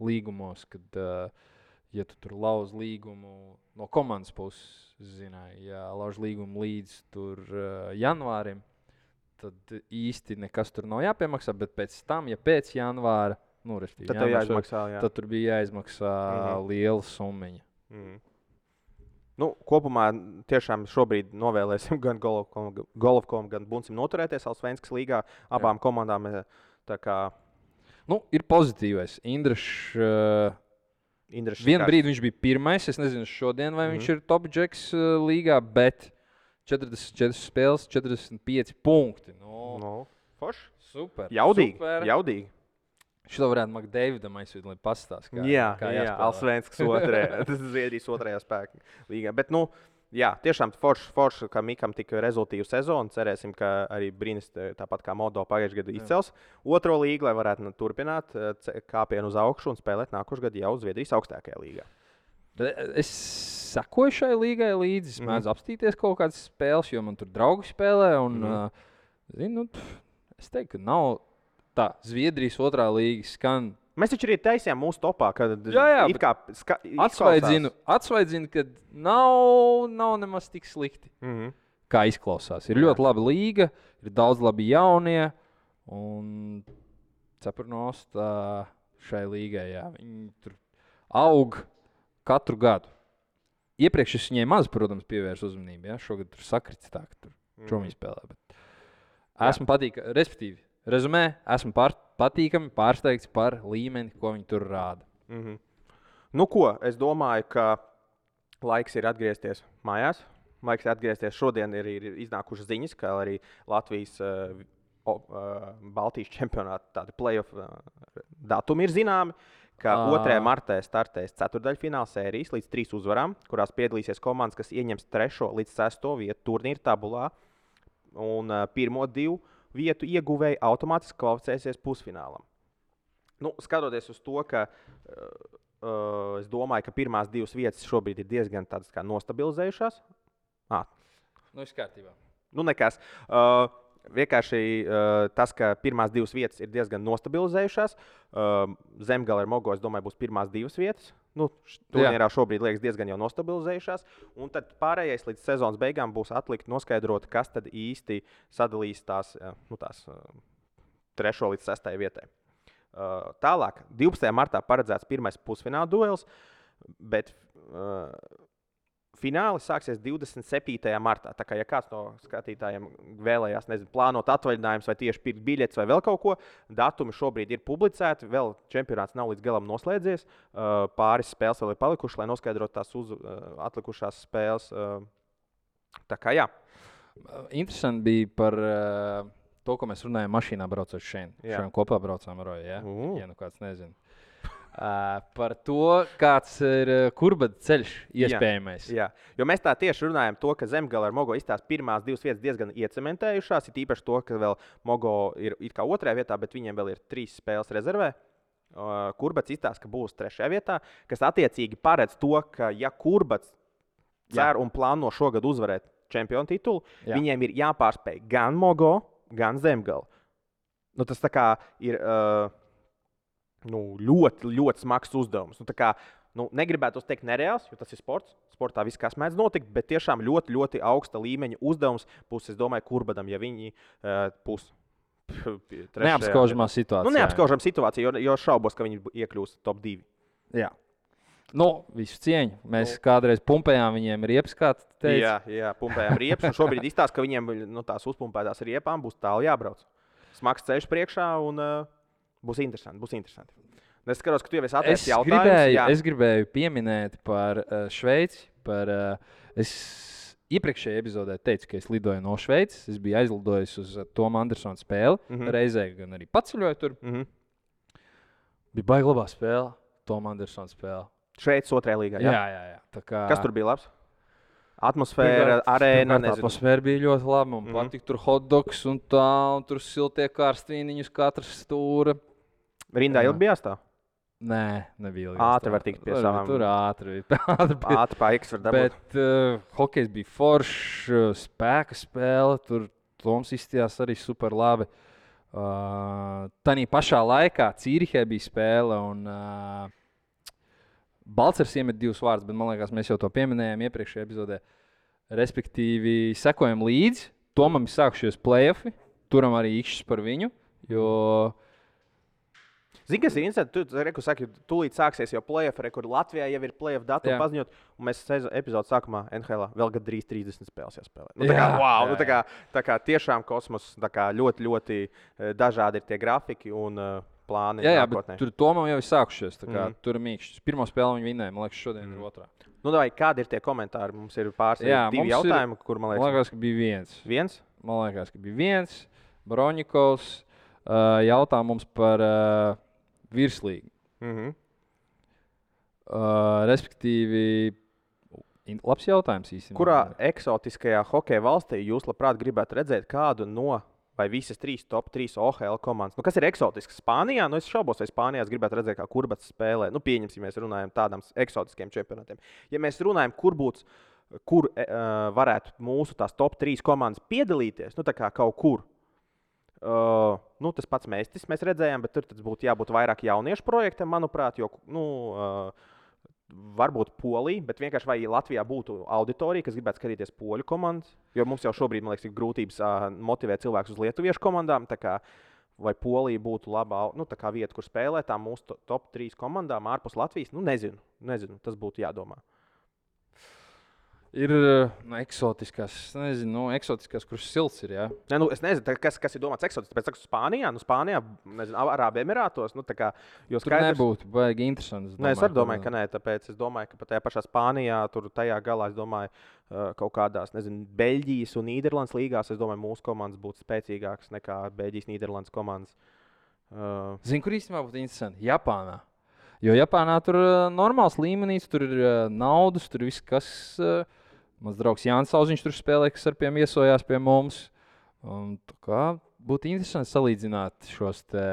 līgumos, kad, uh, ja tu tur lauž līgumu no komandas puses, zināji, ja lauž līgumu līdz tur, uh, janvārim, tad īsti nekas tur nav jāpiemaksā. Bet pēc tam, ja pēc janvāra, nu, Tad var- jāizmaksā. Jā. Tad tur bija jāizmaksā mm. -hmm. liela summa. Mm. Nu, kopumā tiešām šobrīd novēlēsim gan Golovkom, gan Bunsim noturēties Alsvenskas līgā. Abām Jā. komandām eh, kā Nu, ir pozitīvais. Indrišs uh, Indrišs. vienā brīdī viņš bija pirmais. Es nezinu, šodien vai mm viņš Mhm. ir top džeks uh, līgā, bet 44 spēles, 45 punkti. Nu, Nu, forši. super. Jaudīgi. Super. Jaudīgi. Šo varētu Makdeividam aizsūtīt, lai pastāstītu. kā- jā, kā jā. Alsvenskas otrajā, tas ir Zviedrijas otrajā spēka līgā. Bet, nu, jā, tiešām forši, forši ka Mikam tika rezultīva sezona. Cerēsim, ka arī Brīnis, tāpat kā Modo pagājušajā gadā, izcels otro līgu, lai varētu nu, turpināt ce- kāpienu uz augšu un spēlēt nākošais gads jau Zviedrijas augstākajā līgā. Bet Es sekoju šai līgai līdzi. Mhm. mēdzu mm. apstīties kaut kādas spēles, jo man tur draugi spēlē. Un, mm uh, zinu, nu, pf, es teiktu, ka nav tā. Zviedrijas otrā līga skan. Mēs taču arī taisījām mūsu topā, kad Jā, jā, it kā ska, Atsvaidzinu, atsvaidzinu, ka nav, nav nemaz tik slikti, Mm -hmm. kā izklausās. Ir Jā. ļoti laba līga, ir daudz labi jaunie. Un cepurnos šai līgai, jā, viņi tur aug katru gadu. Iepriekš es viņai maz, protams, pievērsu uzmanību. Ja? Šogad tur sakrits tā, ka tur čomiņi spēlē. Bet esmu patīkami, respektīvi, rezumē, esmu pār, patīkami pārsteigts par līmeni, ko viņi tur rāda. Mm -hmm. Nu, ko? Es domāju, ka laiks ir atgriezties mājās. Laiks ir atgriezties. Šodien ir, ir iznākušas ziņas, ka arī Latvijas uh, uh, Baltijas čempionāta playoff uh, datumi ir zināmi. Ka Ā. 2. martā startēs ceturdaļfināla sērijas līdz trīs uzvarām, kurās piedalīsies komandas, kas ieņems 3. līdz 6. vietu turnīra tabulā. Un uh, pirmo divu vietu ieguvēji automātiski kvalificēsies pusfinālam. Nu, skatoties uz to, ka uh, uh, es domāju, ka pirmās divas vietas šobrīd ir diezgan tādas kā nostabilizējušās. Ah, Nu, viss kārtībā. nu, nekas. Uh, vienkārši uh, tas, ka pirmās divas vietas ir diezgan nostabilizējušās. Uh, Zemgale ar Mogo, es domāju, būs pirmās divas vietas. Nu, turnīrā šobrīd liekas diezgan jau nostabilizējušās. Un tad pārējais līdz sezonas beigām būs atlikt noskaidrot, kas tad īsti sadalīs tās, nu, tās trešo līdz sestajai vietai. Tālāk, 12. martā paredzēts pirmais pusfināla duels, bet fināli sāksies 27. martā. Tā kā ja kāds no skatītājiem vēlējās, nezinu, plānot atvaļinājumus vai tieši pirkt biļetes vai vēl kaut ko, datumi šobrīd ir publicēti. Vēl čempionāts nav līdz galam noslēdzies. Pāris spēles vēl ir palikušas, lai noskaidrotu tās uz, atlikušās spēles. Tā kā jā. Interesanti bija par to, ko mēs runājām mašīnā braucot šeit. Šodien kopā braucām ar Roju. Ja? Uh. ja nu kāds nezina. Uh, par to, kāds ir uh, kurbada ceļš iespējamais. Jā, jo mēs tā tieši runājam, to, ka Zemgala ar Mogo izstāsta pirmās divas vietas diezgan iecementējušās. Ir īpaši to, ka vēl Mogo ir otrajā vietā, bet viņiem vēl ir trīs spēles rezervē. Uh, Kurbats izstāsta, ka būs trešajā vietā, kas attiecīgi paredz to, ka, ja Kurbats cer un plāno šogad uzvarēt čempionu titulu, Jā. Jā. viņiem ir jāpārspēj gan Mogo, gan Zemgala. Nu, tas tā kā ir uh, nu, ļoti, ļoti smags uzdevums. Nu, kā, nu, negribētu teikt nereāls, jo tas ir sports. Sportā viss, kas mēdz notikt, bet tiešām ļoti, ļoti augsta līmeņa uzdevums būs, es domāju, kurbadam, ja viņi uh, būs. Neapskaužamā situācijā. Nu, neapskaužama situācija, jo, jo šaubos, ka viņi iekļūs top 2. Jā. Nu, visu cieņu. Mēs Nu. kādreiz pumpējām viņiem riepas, kā tu teici. Jā, jā, pumpējām riepas. Šobrīd izstāsta, ka viņiem nu, tās uzpumpētās riepām būs tālu jābrauc. Smags ceļš priekšā un uh, būs interesanti. Būs interesanti. Es skatos, ka tu jau esi Es atradzis jautājumus. gribēju, jā. es gribēju pieminēt par uh, Šveici. Par, uh, es iepriekšējā epizodē teicu, ka es lidoju no Šveices. Es biju aizlidojis uz uh, Toma Andersona spēli. Mm. -hmm. Reizē gan arī paceļoju tur. Mhm. Bija baigta labā spēle. Toma Andersona spēle. Šeit, otrajā līgā. Jā, Jā. jā, jā. Kā, Kas tur bija labs? Atmosfēra, arēna. Tā nezinu. atmosfēra bija ļoti laba. Man mm. -hmm. patīk tur hotdogs un tā, un tur siltie karstīniņus, katrs stūra. Rindā ilgi bija jāstāv. Nē, nebija ilgi. Ātri var tikt pie savām- Tur ātri. ātri bija. Ātri pāriks var dabūt. Bet uh, hokejs bija foršs, uh, spēka spēle. Tur Toms izstījās arī super labi. Uh, Tanī pašā laikā Cīrihē bija spēle. Un, uh, Balčers iemet divus vārdus, bet man liekas, mēs jau to pieminējām iepriekšējā epizodē. Respektīvi, sekojam līdzi. Tomam ir sākušies play-offi. Turam arī īkšķis par viņu. Jo Zini, kas ir interesanti? Tu, tu, reku, saki, tūlīt sāksies jau re, kur Latvijā jau ir playoff datuma Jā. paziņot. Un mēs epizodes sākumā NHL vēl gandrīz 30 spēles jāspēlē. Nu, tā, kā, Jā, wow, jā, nu, tā, kā, tā kā tiešām kosmos, kā ļoti, ļoti eh, dažādi ir tie grafiki un uh, plāni. jā, jā, nākotnē. bet tur Tomam jau ir sākušies. Kā, Mhm. Tur ir mīkšķis. Pirmā spēle viņa vinnēja, man liekas, šodien Mhm. ir otrā. Nu, vai, kādi ir tie komentāri? Mums ir pāris Jā, divi mums ir- jautājumi, kur man Man liekas, liekas, ka bija viens. viens. Man liekas, ka bija viens. Broņikovs uh, jautā mums par uh, virslīgu. Mm -hmm. Uh, respektīvi, labs jautājums īstenībā. Kurā eksotiskajā hokeja valstī jūs labprāt gribētu redzēt kādu no vai visas trīs top 3 OHL komandas? Nu, kas ir eksotisks? Spānijā, nu es šaubos, vai Spānijā gribētu redzēt, kā kurbats spēlē. Nu, pieņemsim, mēs runājam tādām eksotiskiem čempionātiem. Ja mēs runājam, kur būtu, kur e, uh, varētu mūsu top 3 komandas piedalīties, nu, tā kā kaut kur. Uh, nu, tas pats mēstis mēs redzējām, bet tur būtu jābūt vairāk jauniešu projektam, manuprāt, jo nu, uh, varbūt Polija, bet vienkārši vai Latvijā būtu auditorija, kas gribētu skatīties poļu komandas. Jo mums jau šobrīd, man liekas, ir grūtības uh, motivēt cilvēkus uz lietuviešu komandām. tā kā Vai Polija būtu laba nu, tā vieta, kur spēlēt tām mūsu to- top 3 komandām ārpus Latvijas? Nu, nezinu, nezinu, tas būtu jādomā. Ir nu, eksotiskās, es nezinu, nu, eksotiskās, kuras silts ir. Jā. Ne, nu, es nezinu, kas, kas ir domāts eksotiski. Pēc tam Spānijā, nu, Spānijā, nezinu, Arābu Emirātos. Nu, kā, jo Tur skaidrs- nebūtu baigi interesanti. Es arī domāju, ka nē, tāpēc es domāju, ka pat tajā pašā Spānijā, tur tajā galā, es domāju, kaut kādās, nezinu, Beļģijas un Nīderlandes līgās, es domāju, mūsu komandas būtu spēcīgākas nekā Beļģijas, Nīderlandes komandas. Uh, Zinu, kur īstenībā būtu interesanti. Japānā. Jo Japānā tur ir normāls līmenis, tur ir naudas, tur viss, kas. Uh, mans draugs Jānis Sauziņš tur spēlē, kas ar piem iesojās pie mums. Un, kā būtu interesanti salīdzināt šos te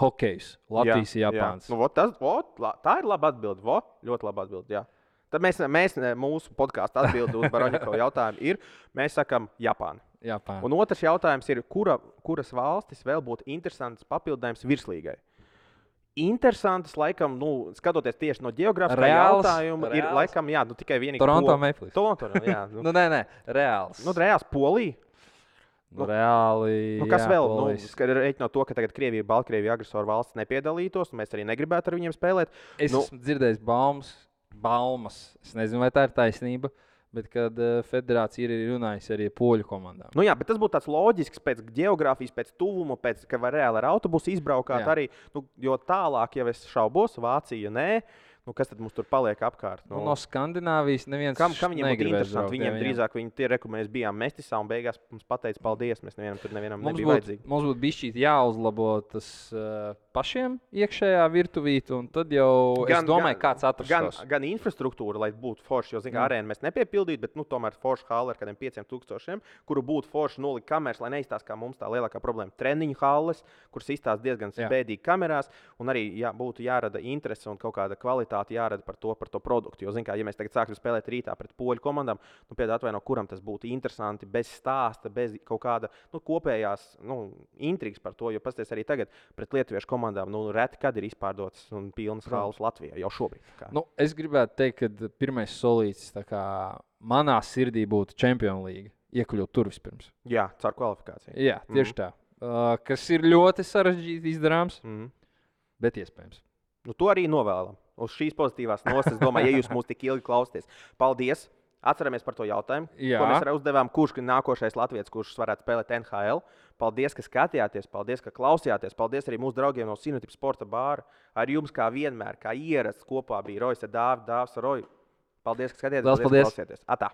hokejus. Latvijas, jā, Japānas. Jā. Nu, vot tas, vot, la, tā ir laba atbilde. Vot, ļoti laba atbilde. Jā. Tad mēs, mēs mūsu podkāstu atbildi uz Baroņiko jautājumu ir, mēs sakām, Japāna. Japāna. Un otrs jautājums ir, kura, kuras valstis vēl būtu interesants papildinājums virslīgai? Interesants, laikam, nu, skatoties tieši no geogrāfiskā Reāls, jautājuma, ir reāls. laikam, jā, nu, tikai vienīgi Toronto Maple. Toronto, jā. Nu, Nu, nē, nē, reāls. nu, reāls Polija. nu, reāli. Nu, kas jā, vēl? Polijas. Nu, Reiķinot no to, ka tagad Krievija, Baltkrievija agresoru valsts nepiedalītos, un mēs arī negribētu ar viņiem spēlēt. Es nu- nu, esmu dzirdējis baumas, baumas. Es nezinu, vai tā ir taisnība. Bet kad uh, federācija ir runājusi arī ar poļu komandām. Nu, jā, bet tas būtu tāds loģisks pēc geogrāfijas, pēc tuvuma, pēc ka var reāli ar autobusu izbraukt arī. Nu, jo tālāk, ja es šaubos, Vācija nē, nu, kas tad mums tur paliek apkārt? Nu, no Skandināvijas neviens Kam, kam viņiem būtu interesanti? braukt, Viņiem drīzāk viņi tie reku, mēs bijām mestisā un beigās mums pateica paldies. Mēs nevienam tur nevienam Mums nebija būtu vajadzīgi. mums būt bijis jāuzlabo tas uh, pašiem iekšējā virtuvīte, un tad jau gan, es domāju, gan, kāds gan, atrastos. gan infrastruktūra, lai būtu forša, jo, zinām, Mm. arēnu mēs nepiepildītu, bet, nu, tomēr forša hale ar kādiem 5000, kuru būtu forša nolikt kameras, lai neizstāsta, kā mums tā lielākā problēma - treniņu halles, kuras izstāsta diezgan spēcīgi kamerās, un arī jā, būtu jārada interese un kaut kāda kvalitāte jārada par to, par to produktu. Jo, zinām, kā, ja mēs tagad sāksim spēlēt rītā pret poļu komandām, nu, piedāvāt atvaino, kuram tas būtu interesanti, bez stāsta, bez kaut kāda nu, kopējās nu, intrigas par to, jo pasties arī tagad pret lietuviešu komandām, nu, reti kad ir izpārdotas un pilnas halles Latvijā jau šobrīd. Kā. Nu, es gribētu teikt, ka pirmais solīts manā sirdī būtu Champions League. Iekļūt tur vispirms. Jā, caur kvalifikāciju. Jā, tieši mm. tā. Uh, kas ir ļoti sarežģīti izdarāms, Mm. bet iespējams. Nu, to arī novēlam. Uz šīs pozitīvās nosis, es domāju, ja jūs mūs tik ilgi klausāties. Paldies! Atceramies par to jautājumu, Jā. ko mēs arī uzdevām. Kurš ir nākošais latviečs, kurš varētu spēlēt NHL? Paldies, ka skatījāties, paldies, ka klausījāties. Paldies arī mūsu draugiem no Sinotipas sporta bāra. Ar jums, kā vienmēr, kā ierasts, kopā bija Rojas Dāvs, Dāvs Roja. Paldies, ka skatījāties. Liels paldies! ka klausījāties. Atā!